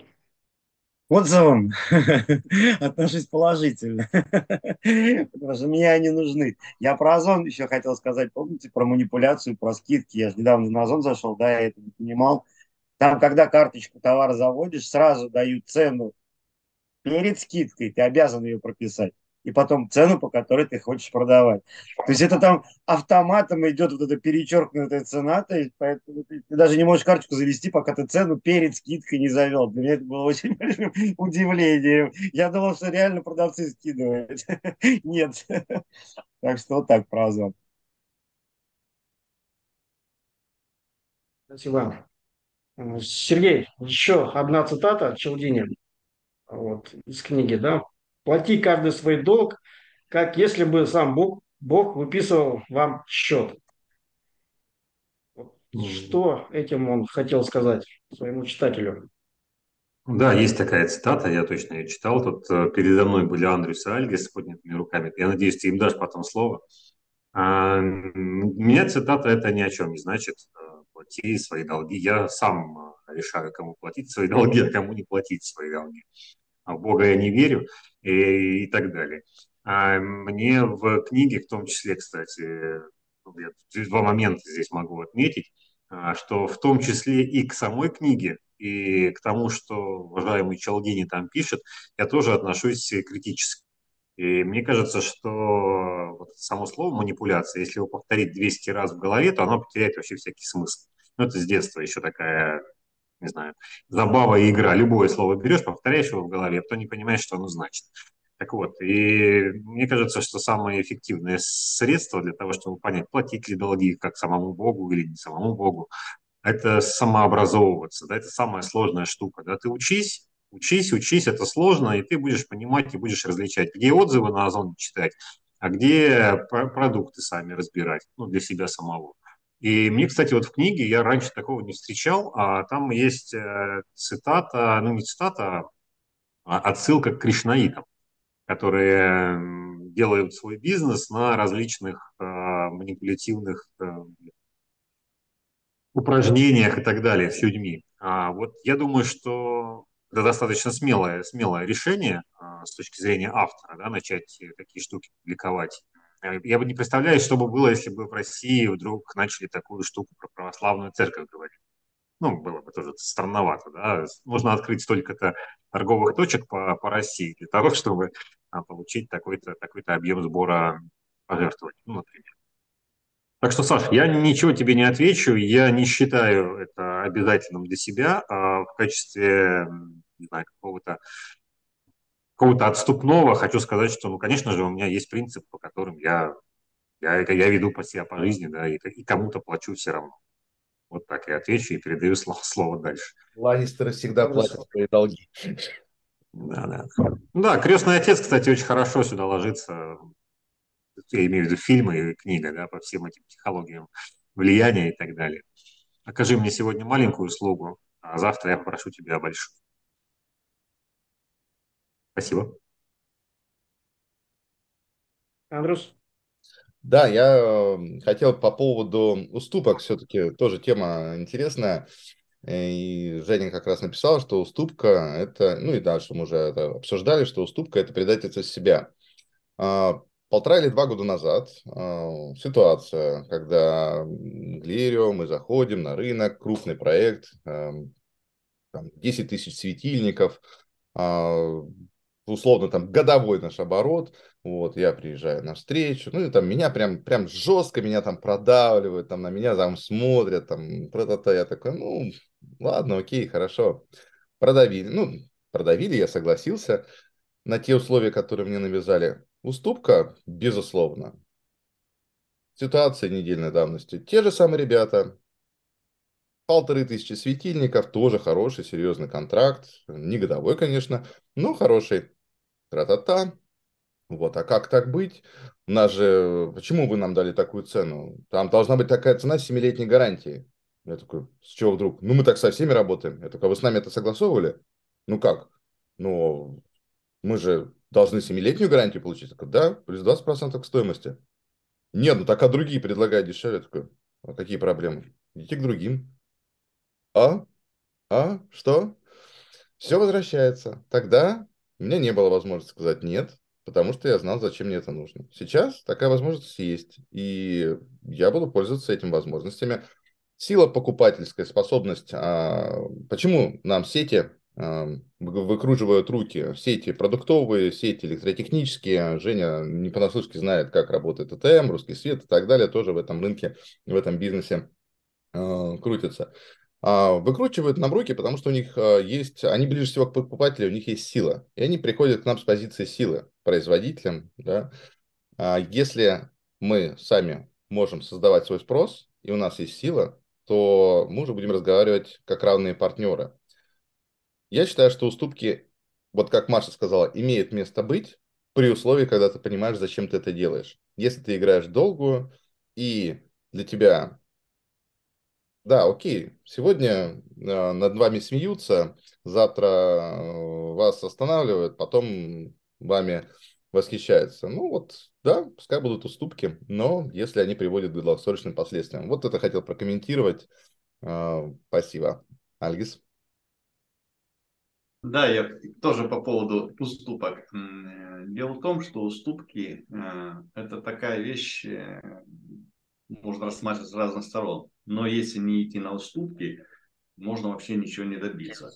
Отзывам [laughs] отношусь положительно, [laughs] потому что мне они нужны. Я про Озон еще хотел сказать, помните, про манипуляцию, про скидки. Я же недавно на Озон зашел, да, я это не понимал. Там, когда карточку товара заводишь, сразу дают цену перед скидкой, ты обязан ее прописать и потом цену, по которой ты хочешь продавать. То есть это там автоматом идет вот эта перечеркнутая цена, то есть поэтому ты, ты даже не можешь карточку завести, пока ты цену перед скидкой не завел. Для меня это было очень [laughs] большим удивлением. Я думал, что реально продавцы скидывают. [laughs] Нет. Так что вот так про Озон. Спасибо. Сергей, еще одна цитата Челдини вот, из книги, да, плати каждый свой долг, как если бы сам Бог, Бог выписывал вам счет. Что этим он хотел сказать своему читателю? Да, есть такая цитата, я точно ее читал. Тут э, передо мной были Андрюс и Альги с поднятыми руками. Я надеюсь, ты им дашь потом слово. А, меня цитата это ни о чем не значит. Э, плати свои долги. Я сам э, решаю, кому платить свои [laughs] долги, а кому не платить свои долги в Бога я не верю и, и так далее. А мне в книге, в том числе, кстати, я два момента здесь могу отметить, а, что в том числе и к самой книге, и к тому, что уважаемый Чалдини там пишет, я тоже отношусь критически. И мне кажется, что вот само слово манипуляция, если его повторить 200 раз в голове, то оно потеряет вообще всякий смысл. Ну, это с детства еще такая не знаю, забава и игра. Любое слово берешь, повторяешь его в голове, а потом не понимаешь, что оно значит. Так вот, и мне кажется, что самое эффективное средство для того, чтобы понять, платить ли долги как самому Богу или не самому Богу, это самообразовываться, да, это самая сложная штука, да, ты учись, учись, учись, это сложно, и ты будешь понимать и будешь различать, где отзывы на Озон читать, а где продукты сами разбирать, ну, для себя самого. И мне, кстати, вот в книге я раньше такого не встречал, а там есть э, цитата, ну не цитата, а отсылка к кришнаитам, которые делают свой бизнес на различных э, манипулятивных э, упражнениях и так далее с людьми. А вот я думаю, что это достаточно смелое, смелое решение а, с точки зрения автора, да, начать такие штуки публиковать я бы не представляю, что бы было, если бы в России вдруг начали такую штуку про православную церковь говорить. Ну, было бы тоже странновато, да. Можно открыть столько-то торговых точек по, по России для того, [laughs] чтобы а, получить такой-то такой объем сбора пожертвований, ну, например. Так что, Саш, я ничего тебе не отвечу, я не считаю это обязательным для себя а в качестве, не знаю, какого-то какого-то отступного хочу сказать, что, ну, конечно же, у меня есть принцип, по которым я, я, я веду по себя по жизни, да, и, и кому-то плачу все равно. Вот так я отвечу и передаю слово, слово дальше. Ланнистеры всегда платят свои долги. Да, да. Да, крестный отец, кстати, очень хорошо сюда ложится. Я имею в виду фильмы и книга, да, по всем этим психологиям влияния и так далее. Окажи мне сегодня маленькую услугу, а завтра я попрошу тебя большую. Спасибо. Андрюс? Да, я э, хотел по поводу уступок, все-таки тоже тема интересная. И Женя как раз написал, что уступка это, ну и дальше мы уже это обсуждали, что уступка это предательство себя. А, полтора или два года назад а, ситуация, когда Глерио, мы заходим на рынок, крупный проект, а, там 10 тысяч светильников, условно там годовой наш оборот, вот, я приезжаю на встречу, ну, и там меня прям, прям жестко меня там продавливают, там на меня там смотрят, там, про-то я такой, ну, ладно, окей, хорошо, продавили, ну, продавили, я согласился на те условия, которые мне навязали. Уступка, безусловно. Ситуация недельной давности. Те же самые ребята, полторы тысячи светильников, тоже хороший, серьезный контракт, не годовой, конечно, но хороший. Тра-та-та. Вот, а как так быть? У нас же, почему вы нам дали такую цену? Там должна быть такая цена с 7-летней гарантией. Я такой, с чего вдруг? Ну, мы так со всеми работаем. Я такой, а вы с нами это согласовывали? Ну как? Ну, мы же должны 7-летнюю гарантию получить. Я такой, да, плюс 20% к стоимости. Нет, ну так а другие предлагают дешевле. Я такой, а какие проблемы? Идите к другим. А? А? Что? Все возвращается. Тогда у меня не было возможности сказать нет, потому что я знал, зачем мне это нужно. Сейчас такая возможность есть, и я буду пользоваться этими возможностями. Сила покупательская, способность. А, почему нам сети а, выкручивают руки? Сети продуктовые, сети электротехнические. Женя не понаслышке знает, как работает ЭТМ, русский свет и так далее. Тоже в этом рынке, в этом бизнесе а, крутится. А, выкручивают нам руки, потому что у них а, есть, они ближе всего к покупателю, у них есть сила. И они приходят к нам с позиции силы, производителям. Да? А если мы сами можем создавать свой спрос, и у нас есть сила, то мы уже будем разговаривать как равные партнеры. Я считаю, что уступки, вот как Маша сказала, имеют место быть при условии, когда ты понимаешь, зачем ты это делаешь. Если ты играешь долгую, и для тебя да, окей. Сегодня э, над вами смеются, завтра э, вас останавливают, потом вами восхищаются. Ну вот, да, пускай будут уступки, но если они приводят к долгосрочным последствиям. Вот это хотел прокомментировать. Э, спасибо. Альгис. Да, я тоже по поводу уступок. Э, дело в том, что уступки э, – это такая вещь, э, можно рассматривать с разных сторон. Но если не идти на уступки, можно вообще ничего не добиться.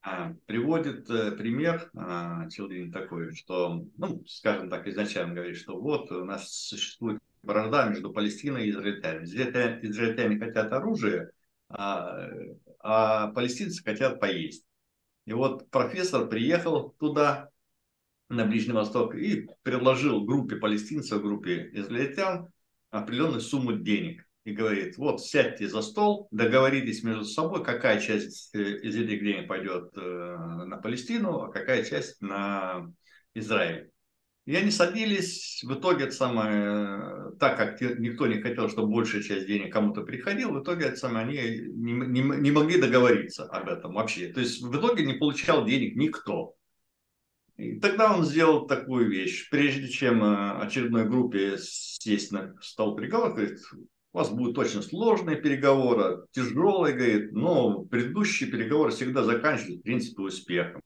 А, приводит э, пример а, Челдин такой, что, ну, скажем так, изначально говорит, что вот у нас существует вражда между Палестиной и израильтянами. Израильтяне, израильтяне хотят оружие, а, а палестинцы хотят поесть. И вот профессор приехал туда, на Ближний Восток, и предложил группе палестинцев, группе израильтян определенную сумму денег и говорит, вот сядьте за стол, договоритесь между собой, какая часть э, из этих денег пойдет э, на Палестину, а какая часть на Израиль. И они садились, в итоге это самое, так как никто не хотел, чтобы большая часть денег кому-то приходила, в итоге это самое, они не, не, не могли договориться об этом вообще. То есть в итоге не получал денег никто. И тогда он сделал такую вещь. Прежде чем э, очередной группе сесть на стол переговоров, говорит, у вас будут очень сложные переговоры, тяжелые, говорит, но предыдущие переговоры всегда заканчивались, в принципе, успехом.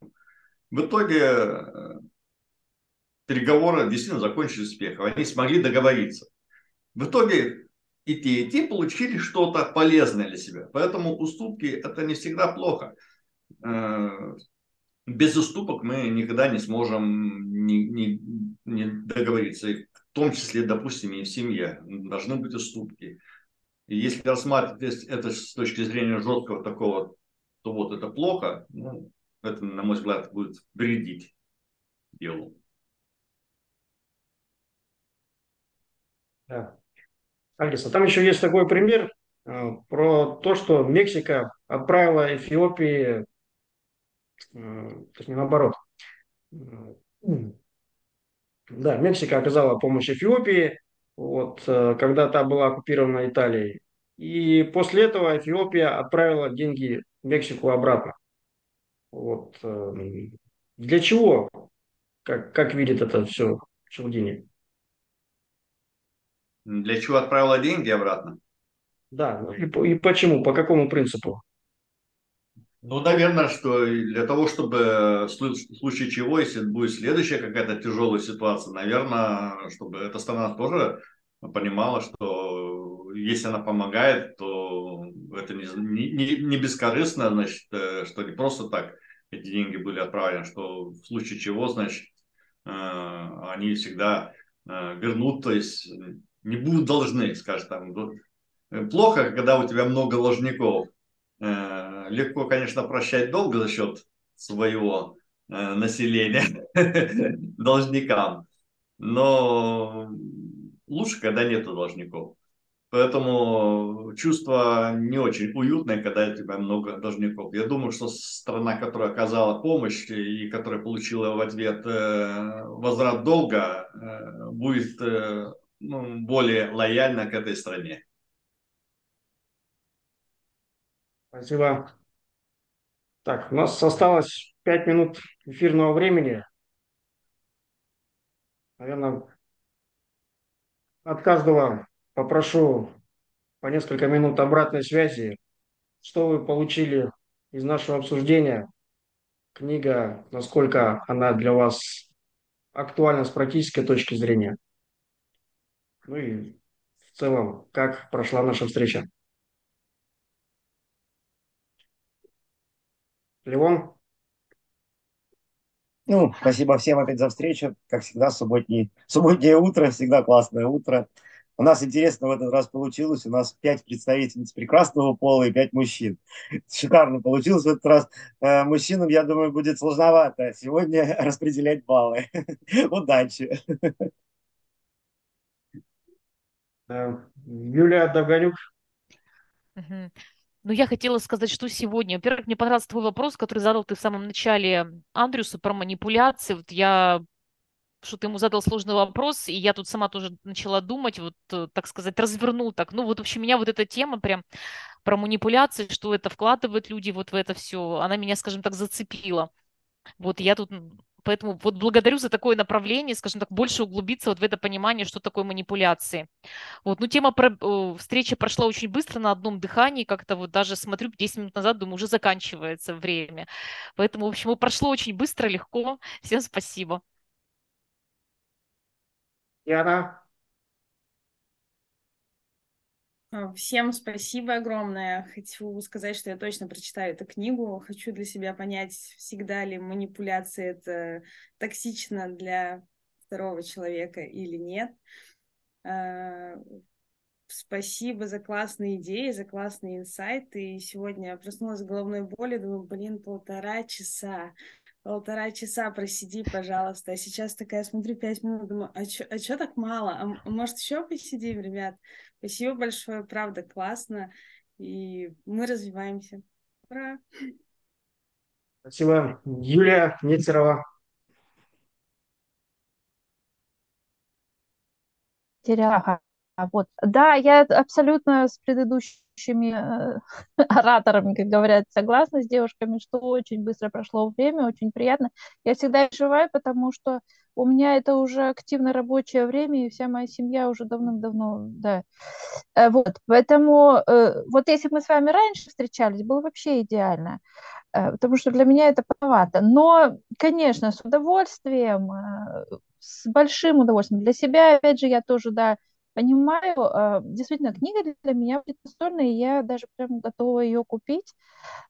В итоге э, переговоры действительно закончились успехом. Они смогли договориться. В итоге и те, и те получили что-то полезное для себя. Поэтому уступки – это не всегда плохо. Э, без уступок мы никогда не сможем не, не, не договориться в том числе, допустим, и в семье, должны быть уступки. И если рассматривать это с точки зрения жесткого такого, то вот это плохо, ну, это, на мой взгляд, будет вредить делу. Да. Алиса, там еще есть такой пример э, про то, что Мексика отправила Эфиопии, э, точнее наоборот, э, да, Мексика оказала помощь Эфиопии, вот, э, когда та была оккупирована Италией. И после этого Эфиопия отправила деньги в Мексику обратно. Вот. Э, для чего? Как, как видит это все Челдини? Для чего отправила деньги обратно? Да, и, и почему, по какому принципу? Ну, наверное, что для того, чтобы в случае чего, если будет следующая какая-то тяжелая ситуация, наверное, чтобы эта страна тоже понимала, что если она помогает, то это не, не, не бескорыстно, значит, э, что не просто так эти деньги были отправлены, что в случае чего, значит, они всегда вернут, то есть не будут должны, скажем там. Плохо, когда у тебя много должников. Легко, конечно, прощать долго за счет своего населения [laughs] должникам, но лучше, когда нет должников. Поэтому чувство не очень уютное, когда у тебя много должников. Я думаю, что страна, которая оказала помощь и которая получила в ответ э, возврат долга, э, будет э, ну, более лояльна к этой стране. Спасибо. Так, у нас осталось 5 минут эфирного времени. Наверное, от каждого попрошу по несколько минут обратной связи, что вы получили из нашего обсуждения. Книга, насколько она для вас актуальна с практической точки зрения. Ну и в целом, как прошла наша встреча. Левон? Ну, спасибо всем опять за встречу. Как всегда, субботний, субботнее утро, всегда классное утро. У нас интересно в этот раз получилось. У нас пять представительниц прекрасного пола и пять мужчин. Шикарно получилось в этот раз. Э, мужчинам, я думаю, будет сложновато сегодня [laughs] распределять баллы. [laughs] Удачи. Юлия Довганюк. Ну, я хотела сказать, что сегодня. Во-первых, мне понравился твой вопрос, который задал ты в самом начале Андрюсу про манипуляции. Вот я что ты ему задал сложный вопрос, и я тут сама тоже начала думать, вот, э, так сказать, развернул так. Ну, вот вообще меня вот эта тема прям про манипуляции, что это вкладывают люди вот в это все, она меня, скажем так, зацепила. Вот я тут, поэтому вот благодарю за такое направление, скажем так, больше углубиться вот в это понимание, что такое манипуляции. Вот, ну, тема про, э, встречи прошла очень быстро на одном дыхании, как-то вот даже смотрю 10 минут назад, думаю, уже заканчивается время. Поэтому, в общем, прошло очень быстро, легко. Всем спасибо. Яна? А, всем спасибо огромное. Хочу сказать, что я точно прочитаю эту книгу. Хочу для себя понять, всегда ли манипуляция это токсично для второго человека или нет. А, спасибо за классные идеи, за классные инсайты. И сегодня я проснулась с головной болью, думаю, блин, полтора часа полтора часа просиди, пожалуйста. А сейчас такая смотрю пять минут, думаю, а чё, а чё так мало? А может еще посидим, ребят? Спасибо большое, правда, классно. И мы развиваемся. Ура! Спасибо. Юлия Нецерова. Теряха. Вот. Да, я абсолютно с предыдущими э, [laughs] ораторами, как говорят, согласна с девушками, что очень быстро прошло время, очень приятно. Я всегда переживаю, потому что у меня это уже активно рабочее время, и вся моя семья уже давным-давно, да. Э, вот, поэтому, э, вот если бы мы с вами раньше встречались, было вообще идеально, потому что для меня это поновато. Но, конечно, с удовольствием, с большим удовольствием. Для себя, опять же, я тоже, да, понимаю, а, действительно, книга для меня будет настольная, и я даже прям готова ее купить.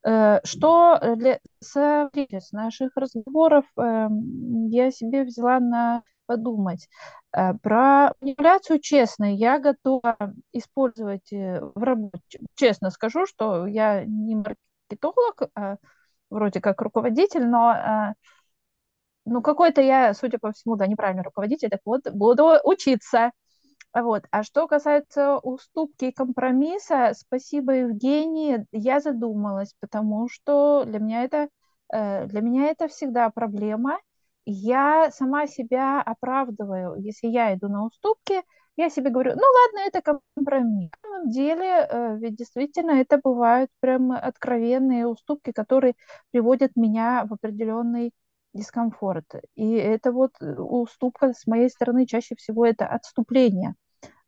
Э, что для, с наших разговоров эм, я себе взяла на подумать. Э, про манипуляцию, честно, я готова использовать э, в работе. Честно скажу, что я не маркетолог, а вроде как руководитель, но ну, какой-то я, судя по всему, да, неправильный руководитель, так вот, буду учиться. Вот. А что касается уступки и компромисса, спасибо, Евгении, я задумалась, потому что для меня это, э, для меня это всегда проблема. Я сама себя оправдываю. Если я иду на уступки, я себе говорю, ну ладно, это компромисс. На самом деле, э, ведь действительно это бывают прям откровенные уступки, которые приводят меня в определенный дискомфорт. И это вот э, уступка с моей стороны чаще всего это отступление.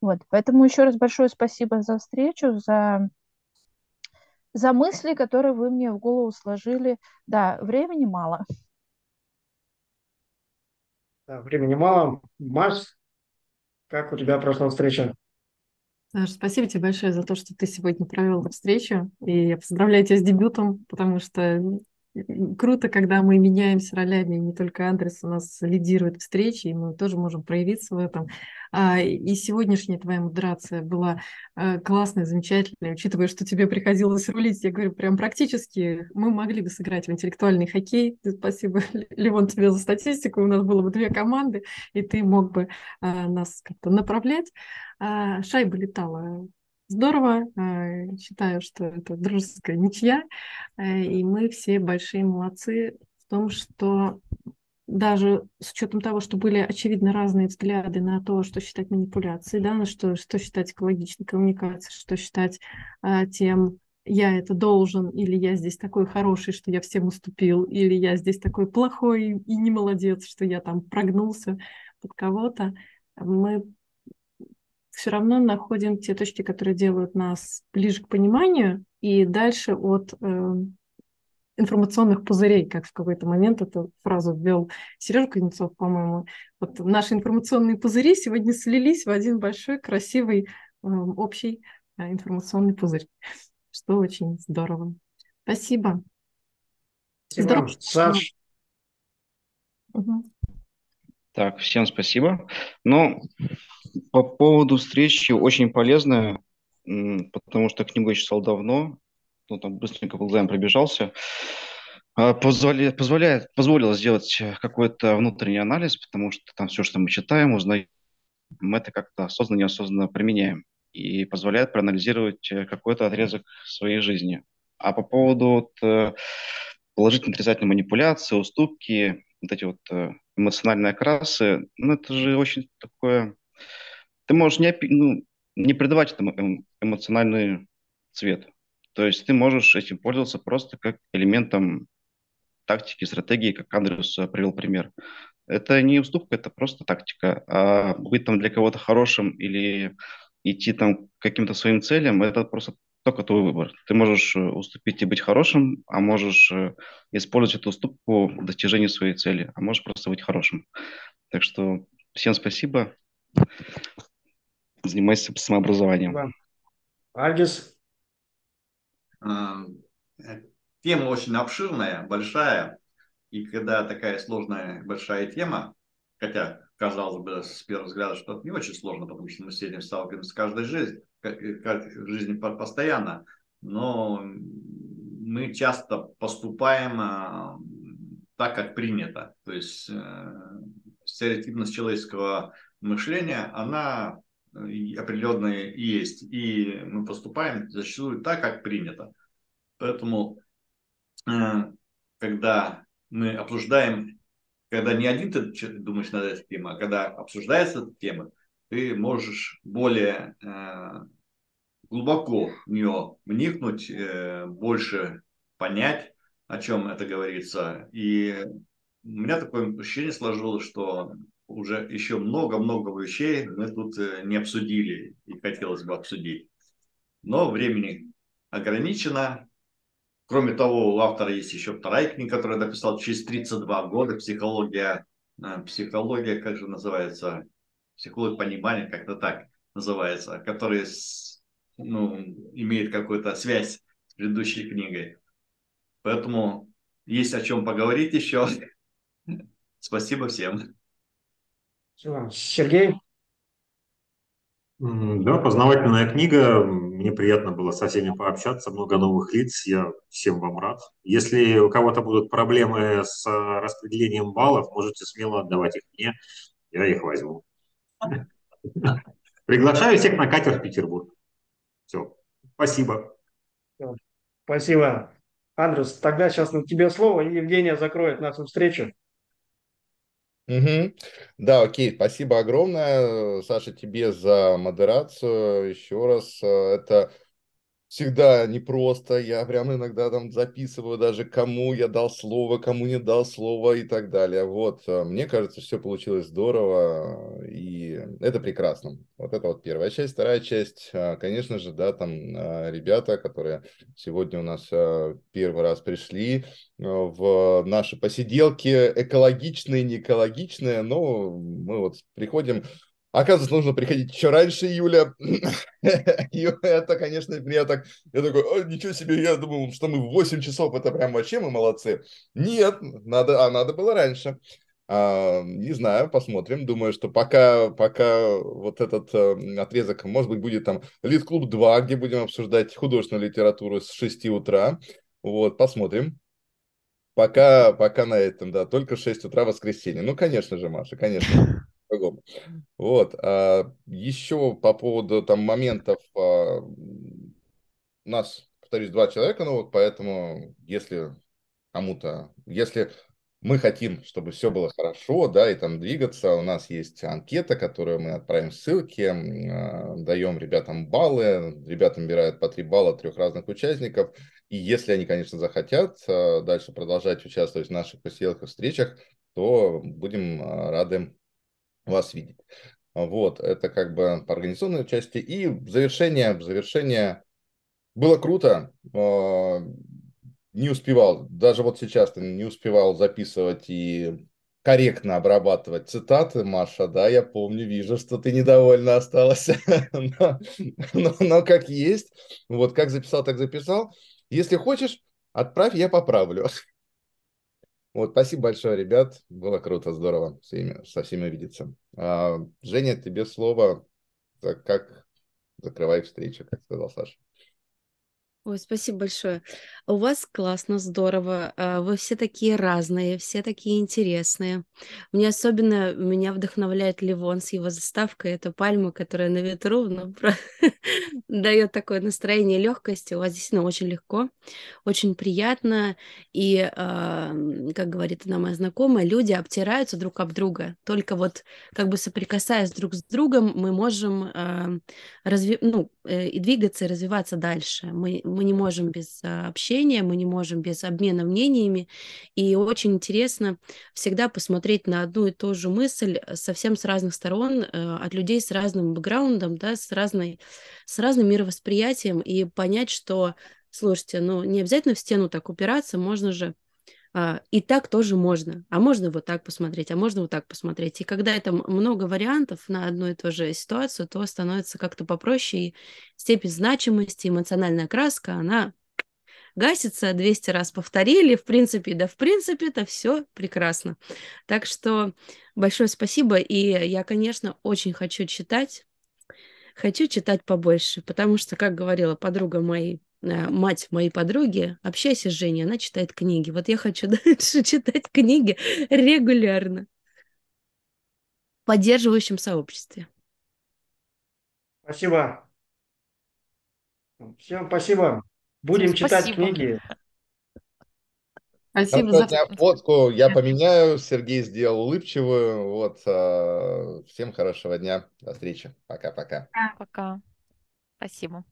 Вот, поэтому еще раз большое спасибо за встречу, за, за мысли, которые вы мне в голову сложили. Да, времени мало. Да, времени мало. Маш, как у тебя прошла встреча? Саш, спасибо тебе большое за то, что ты сегодня провел встречу. И я поздравляю тебя с дебютом, потому что круто, когда мы меняемся ролями, не только Андрес у нас лидирует встречи, и мы тоже можем проявиться в этом. А, и сегодняшняя твоя модерация была а, классная, замечательная, учитывая, что тебе приходилось рулить, я говорю, прям практически мы могли бы сыграть в интеллектуальный хоккей. Спасибо, [laughs] Левон, тебе за статистику. У нас было бы две команды, и ты мог бы а, нас как-то направлять. Шайба летала здорово. Э, считаю, что это дружеская ничья. Э, и мы все большие молодцы в том, что даже с учетом того, что были очевидно разные взгляды на то, что считать манипуляцией, да, на что, что считать экологичной коммуникацией, что считать а, тем, я это должен, или я здесь такой хороший, что я всем уступил, или я здесь такой плохой и не молодец, что я там прогнулся под кого-то, мы все равно находим те точки, которые делают нас ближе к пониманию и дальше от э, информационных пузырей, как в какой-то момент эту фразу ввел Сережа Кузнецов, по-моему. Вот наши информационные пузыри сегодня слились в один большой, красивый, э, общий э, информационный пузырь, что очень здорово. Спасибо. Спасибо. Здорово. Саш. Угу. Так, всем спасибо. Ну, по поводу встречи очень полезная, потому что книгу я читал давно, ну, там быстренько по глазам пробежался. А, позволяет, позволяет, позволило сделать какой-то внутренний анализ, потому что там все, что мы читаем, узнаем, мы это как-то осознанно, неосознанно применяем и позволяет проанализировать э, какой-то отрезок своей жизни. А по поводу вот, э, положительной отрицательной манипуляции, уступки, вот эти вот э, эмоциональные окрасы, ну, это же очень такое... Ты можешь не, ну, не придавать этому эмоциональный цвет. То есть ты можешь этим пользоваться просто как элементом тактики, стратегии, как Андрес э, привел пример. Это не уступка, это просто тактика. А быть там для кого-то хорошим или идти там к каким-то своим целям, это просто только твой выбор. Ты можешь э, уступить и быть хорошим, а можешь э, использовать эту уступку в достижении своей цели, а можешь просто быть хорошим. Так что всем спасибо. Занимайся самообразованием. Альгис? А, тема очень обширная, большая. И когда такая сложная, большая тема, хотя казалось бы с первого взгляда, что это не очень сложно, потому что мы с этим сталкиваемся каждой жизни, как в жизни постоянно, но мы часто поступаем а, так, как принято. То есть э, стереотипность человеческого мышления, она определенная есть. И мы поступаем зачастую так, как принято. Поэтому, э, когда мы обсуждаем, когда не один ты думаешь над этой темой, а когда обсуждается эта тема, ты можешь более э, глубоко в нее вникнуть, э, больше понять, о чем это говорится. И у меня такое ощущение сложилось, что уже еще много-много вещей мы тут э, не обсудили и хотелось бы обсудить. Но времени ограничено. Кроме того, у автора есть еще вторая книга, которую я написал через 32 года. Психология, э, психология, как же называется? Психология понимания, как-то так называется, который ну, имеет какую-то связь с предыдущей книгой. Поэтому есть о чем поговорить еще. [laughs] Спасибо всем. Сергей? Да, познавательная книга. Мне приятно было со всеми пообщаться, много новых лиц. Я всем вам рад. Если у кого-то будут проблемы с распределением баллов, можете смело отдавать их мне, я их возьму. [laughs] Приглашаю всех на катер в Петербург. Все. Спасибо. Спасибо. Андрес, тогда сейчас на тебе слово, и Евгения закроет нашу встречу. Угу. Да, окей, спасибо огромное, Саша, тебе за модерацию. Еще раз, э, это всегда непросто. Я прям иногда там записываю даже, кому я дал слово, кому не дал слово и так далее. Вот, э, мне кажется, все получилось здорово, и это прекрасно. Вот это вот первая часть. Вторая часть, э, конечно же, да, там э, ребята, которые сегодня у нас первый раз пришли в наши посиделки, экологичные, не экологичные, но мы вот приходим Оказывается, нужно приходить еще раньше июля. [clears throat] И это, конечно, меня так... Я такой, ничего себе, я думал, что мы в 8 часов, это прям вообще мы молодцы. Нет, надо, а надо было раньше. А, не знаю, посмотрим. Думаю, что пока, пока вот этот э, отрезок, может быть, будет там Лид-клуб 2, где будем обсуждать художественную литературу с 6 утра. Вот, посмотрим. Пока, пока на этом, да, только 6 утра воскресенье. Ну, конечно же, Маша, конечно. [laughs] Вот. А еще по поводу там моментов а, у нас, повторюсь, два человека, ну вот поэтому, если кому-то, если мы хотим, чтобы все было хорошо, да, и там двигаться. У нас есть анкета, которую мы отправим ссылки, э, даем ребятам баллы, ребята набирают по три балла трех разных участников. И если они, конечно, захотят э, дальше продолжать участвовать в наших посиделках, встречах, то будем э, рады вас видеть. Вот, это как бы по организационной части. И завершение, завершение было круто не успевал, даже вот сейчас не успевал записывать и корректно обрабатывать цитаты, Маша, да, я помню, вижу, что ты недовольна осталась, [laughs] но, но, но как есть, вот как записал, так записал. Если хочешь, отправь, я поправлю. Вот, спасибо большое, ребят, было круто, здорово всеми, со всеми видеться. А, Женя, тебе слово, как закрывай встречу, как сказал Саша. Ой, спасибо большое. У вас классно, здорово. а, Вы все такие разные, все такие интересные. Мне особенно меня вдохновляет Ливон с его заставкой. Это пальма, которая на ветру, [laughs] дает такое настроение легкости. У вас действительно очень легко, очень приятно. И, а, как говорит одна моя знакомая, люди обтираются друг об друга. Только вот как бы соприкасаясь друг с другом, мы можем а, ну, э, и двигаться, и развиваться дальше. Мы, мы не можем без а, общения, мы не можем без обмена мнениями. И очень интересно всегда посмотреть на одну и ту же мысль совсем с разных сторон, э, от людей с разным бэкграундом, да, с, разной, с разным мировосприятием, и понять, что, слушайте, ну не обязательно в стену так упираться, можно же и так тоже можно. А можно вот так посмотреть, а можно вот так посмотреть. И когда это много вариантов на одну и ту же ситуацию, то становится как-то попроще, и степень значимости, эмоциональная краска, она гасится, 200 раз повторили, в принципе, да в принципе это все прекрасно. Так что большое спасибо, и я, конечно, очень хочу читать, хочу читать побольше, потому что, как говорила подруга моей мать моей подруги, общайся с Женей, она читает книги. Вот я хочу [laughs] дальше читать книги регулярно в поддерживающем сообществе. Спасибо. Всем спасибо. Будем спасибо. читать книги. Спасибо за фотку. Я поменяю. Сергей сделал улыбчивую. Вот. А, всем хорошего дня. До встречи. Пока-пока. Пока. Спасибо.